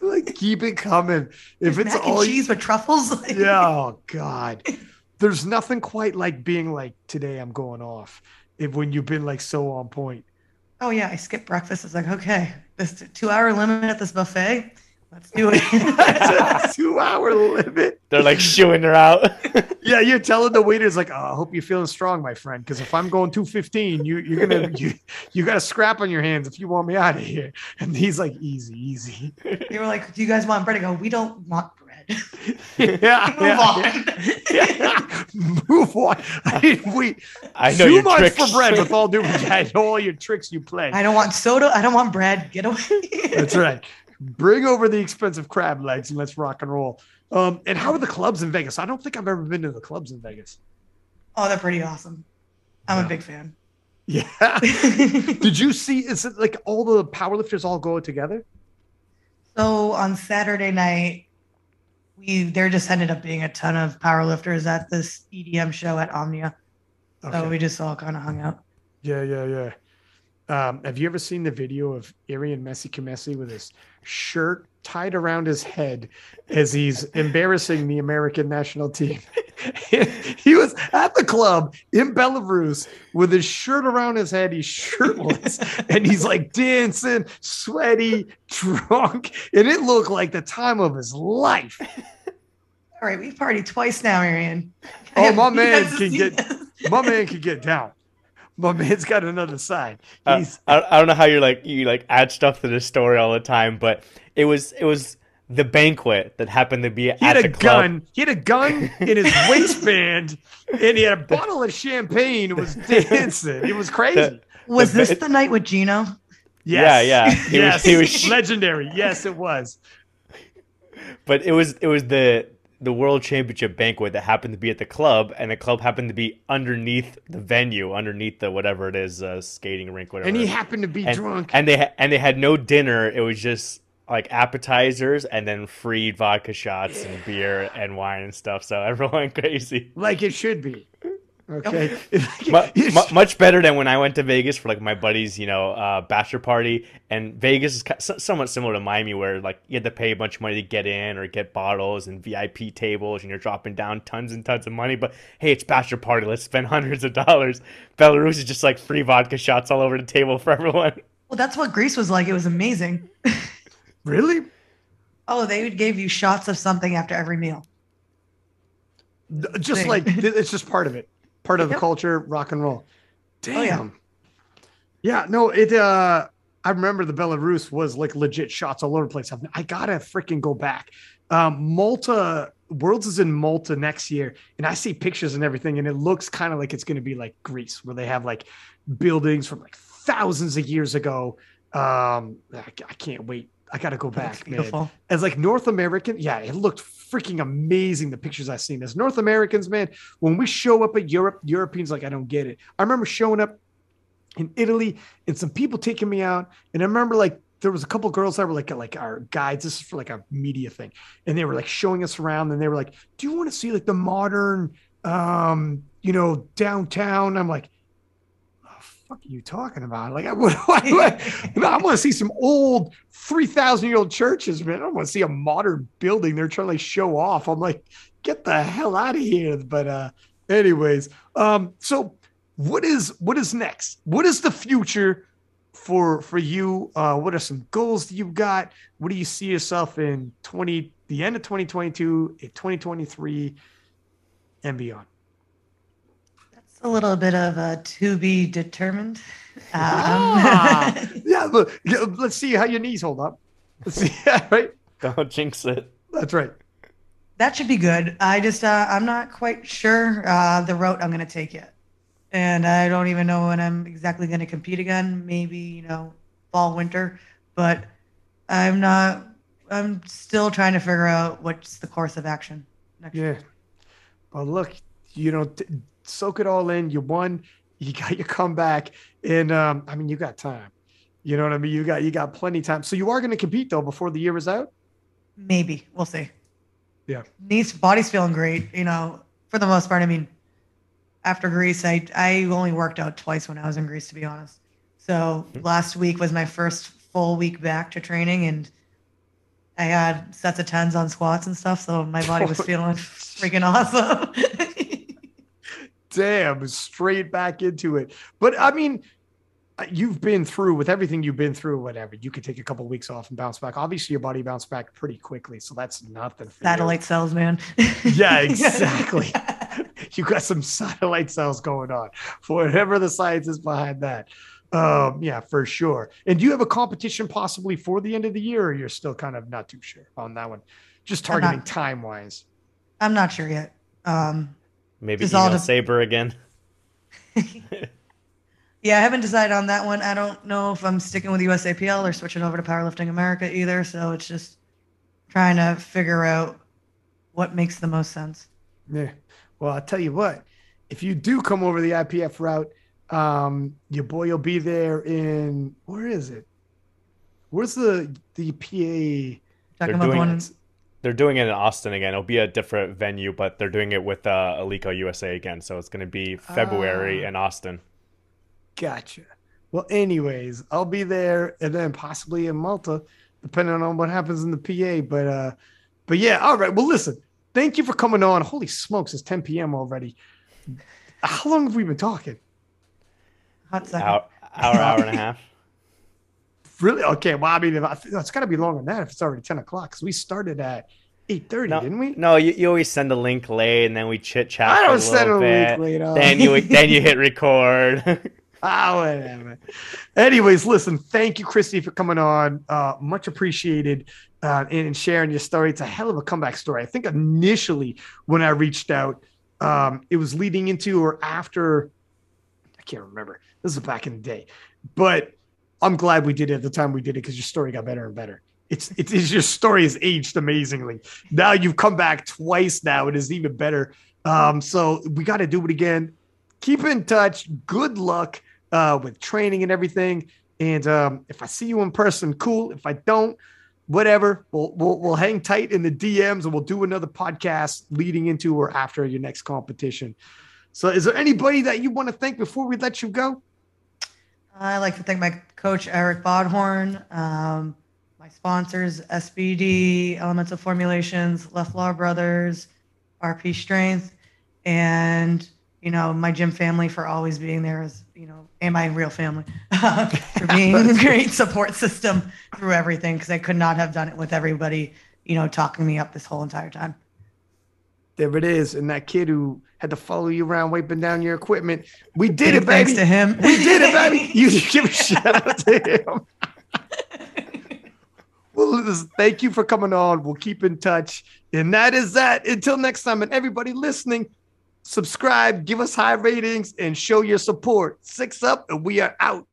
B: like,
A: keep it coming. If
B: there's
A: it's
B: mac
A: all
B: and
A: you-
B: cheese with truffles. Like,
A: yeah, oh God. There's nothing quite like being like, today I'm going off. If when you've been like so on point.
B: Oh yeah, I skipped breakfast. I was like, okay, this two-hour limit at this buffet. Let's do it.
A: That's a two hour limit.
C: They're like shooing her out.
A: Yeah, you're telling the waiters like, oh, I hope you're feeling strong, my friend. Because if I'm going 215, you you're gonna you you got a scrap on your hands if you want me out of here. And he's like, easy, easy.
B: they were like, "Do you guys want bread?" I go, "We don't want bread.
A: yeah,
B: Move
A: yeah,
B: on."
A: yeah. Move on. I mean, we
C: I know
A: too much
C: tricks.
A: for bread. With all due respect, I know all your tricks you play.
B: I don't want soda. I don't want bread. Get away.
A: That's right. Bring over the expensive crab legs and let's rock and roll. Um, and how are the clubs in Vegas? I don't think I've ever been to the clubs in Vegas.
B: oh, they're pretty awesome. I'm
A: Yeah.
B: a big fan.
A: Yeah. Did you see? Is it like all the powerlifters all go together?
B: so on Saturday night, we there just ended up being a ton of powerlifters at this EDM show at Omnia. So we just all kind of hung out.
A: Yeah, yeah, yeah. Um, have you ever seen the video of Arian Messi Kamesi with his shirt tied around his head as he's embarrassing the American national team? he was at the club in Belarus with his shirt around his head. He's shirtless and he's like dancing, sweaty, drunk, and it looked like the time of his life.
B: All right, we've partied twice now, Arian.
A: Oh, my man can get-
B: this?
A: My man could get down. My man's got another side.
C: Uh, I, I don't know how you're like you like add stuff to the story all the time, but it was it was the banquet that happened to be
A: He
C: at
A: had
C: the
A: a
C: club.
A: gun. He had a gun in his waistband, and he had a bottle of champagne. and was dancing. It was crazy.
B: Was
C: The
B: this
C: bit-
B: the night with Gino?
C: Yeah,
A: Yes.
C: yeah. He was-
A: yes.
C: he was-
A: legendary. Yes, it was.
C: But it was it was the the world championship banquet that happened to be at the club, and the club happened to be underneath the venue, underneath the whatever it is, uh, skating rink, whatever.
A: And he happened to be
C: and,
A: drunk.
C: and they ha- and they had no dinner. It was just like appetizers and then free vodka shots and beer and wine and stuff. So everyone went crazy.
A: like it should be. Okay.
C: mu- mu- much better than when I went to Vegas for like my buddy's, you know, uh, bachelor party. And Vegas is somewhat similar to Miami, where like you had to pay a bunch of money to get in or get bottles and VIP tables, and you're dropping down tons and tons of money. But hey, it's bachelor party. Let's spend hundreds of dollars. Belarus is just like free vodka shots all over the table for everyone.
B: Well, that's what Greece was like. It was amazing.
A: really?
B: Oh, they gave you shots of something after every meal.
A: Just like it's just part of it, part of the
B: Yep.
A: culture, rock and roll. Damn.
B: Oh, yeah.
A: yeah. no, it. uh I remember the Belarus was like legit shots all over the place. I've- I gotta freaking go back. Um, Malta Worlds is in Malta next year, and I see pictures and everything, and it looks kind of like it's going to be like Greece, where they have like buildings from like thousands of years ago. Um, I, I can't wait. I got to go back, man
B: beautiful.
A: as like North American, yeah, it looked freaking amazing. The pictures I've seen as North Americans, man, when we show up at Europe, Europeans like, I don't get it. I remember showing up in Italy and some people taking me out, and I remember like there was a couple girls that were like like our guides. This is for like a media thing, and they were like showing us around, and they were like, "Do you want to see like the modern, um, you know, downtown?" I'm like. "Oh, Fuck are you talking about? Like, I, what, what, what- I want to see some old three thousand year old churches, man. I want to see a modern building. They're trying to like, show off. I'm like, get the hell out of here. But uh, anyways, um, so what is what is next? What is the future for for you? Uh, what are some goals that you've got? What do you see yourself in twenty the end of 2022, in 2023, and beyond?
B: That's a little bit of a to be determined.
A: Ah.
B: Um,
A: Yeah, look, yeah, let's see how your knees hold up. Let's see, yeah, right?
C: Don't jinx it.
A: That's right.
B: that should be good. I just uh, I'm not quite sure uh, the route I'm going to take yet, and I don't even know when I'm exactly going to compete again. Maybe you know fall winter, but I'm not. I'm still trying to figure out what's the course of action next year.
A: Yeah. Well, look, you know, t- soak it all in. You won. You got your comeback, and um, I mean, you got time. You know what I mean? You got you got plenty of time. So you are going to compete though before the year is out.
B: Maybe we'll see.
A: Yeah.
B: Knees, body's feeling great. You know, for the most part. I mean, after Greece, I I only worked out twice when I was in Greece, to be honest. So last week was my first full week back to training, and I had sets of tens on squats and stuff. So my body was feeling freaking awesome.
A: Damn, straight back into it. But I mean, uh, you've been through with everything you've been through. Whatever, you could take a couple weeks off and bounce back. Obviously, your body bounced back pretty quickly, so that's nothing. For you.
B: Satellite cells, man.
A: Yeah, exactly. you got some satellite cells going on for whatever the science is behind that. Um, yeah, for sure. And do you have a competition possibly for the end of the year, or you're still kind of not too sure on that one? Just targeting time wise.
B: I'm not sure yet. Um,
C: Maybe
B: Just all
C: email
B: the-
C: Saber again.
B: Yeah, I haven't decided on that one. I don't know if I'm sticking with USAPL or switching over to Powerlifting America either. So it's just trying to figure out what makes the most sense.
A: Yeah. Well, I'll tell you what, if you do come over the IPF route, um, your boy will be there in where is it? Where's the the PA?
B: Talking
C: They're
B: about
C: doing
B: going,
C: it. They're doing it in Austin again. It'll be a different venue, but they're doing it with uh, Eleiko USA again. So it's going to be February
A: Ah.
C: in Austin.
A: Gotcha. Well, anyways, I'll be there and then possibly in Malta, depending on what happens in the PA. But uh, but yeah, all right. Well, listen, thank you for coming on. Holy smokes, it's 10 p.m. already. How long have we been talking?
B: hot second.
C: Hour, hour, hour and a half.
A: Really? Okay. Well, I mean, if I, it's got to be longer than that if it's already 10 o'clock because we started at 8:30,
C: No,
A: didn't we?
C: no, you, you always send a link late, and then we chit chat.
A: I don't send a link late. oh.
C: Then you then you hit record.
A: Ah, whatever. Anyways, listen, thank you, Christy, for coming on. Uh, much appreciated uh, and sharing your story. It's a hell of a comeback story. I think initially when I reached out, um, it was leading into or after, I can't remember. This is back in the day, but I'm glad we did it at the time we did it because your story got better and better. It's, it's, your story has aged amazingly. Now you've come back twice now. It is even better. Um, so we got to do it again. Keep in touch. Good luck uh, with training and everything. And um, if I see you in person, cool. If I don't, whatever. We'll, we'll we'll hang tight in the DMs and we'll do another podcast leading into or after your next competition. So, is there anybody that you want to thank before we let you go?
B: I'd like to thank my coach, Eric Bodhorn, um, my sponsors, SBD, Elemental Formulations, Left Law Brothers, RP Strength, and you know my gym family for always being there as you know and my real family for being a great support system through everything because i could not have done it with everybody you know talking me up this whole entire time
A: there it is. And that kid who had to follow you around wiping down your equipment. We did it baby.
B: thanks to him.
A: We did it baby. You give a shout out to him. Well listen, thank you for coming on. We'll keep in touch. And that is that. Until next time and everybody listening subscribe, give us high ratings, and show your support. Six up, and we are out.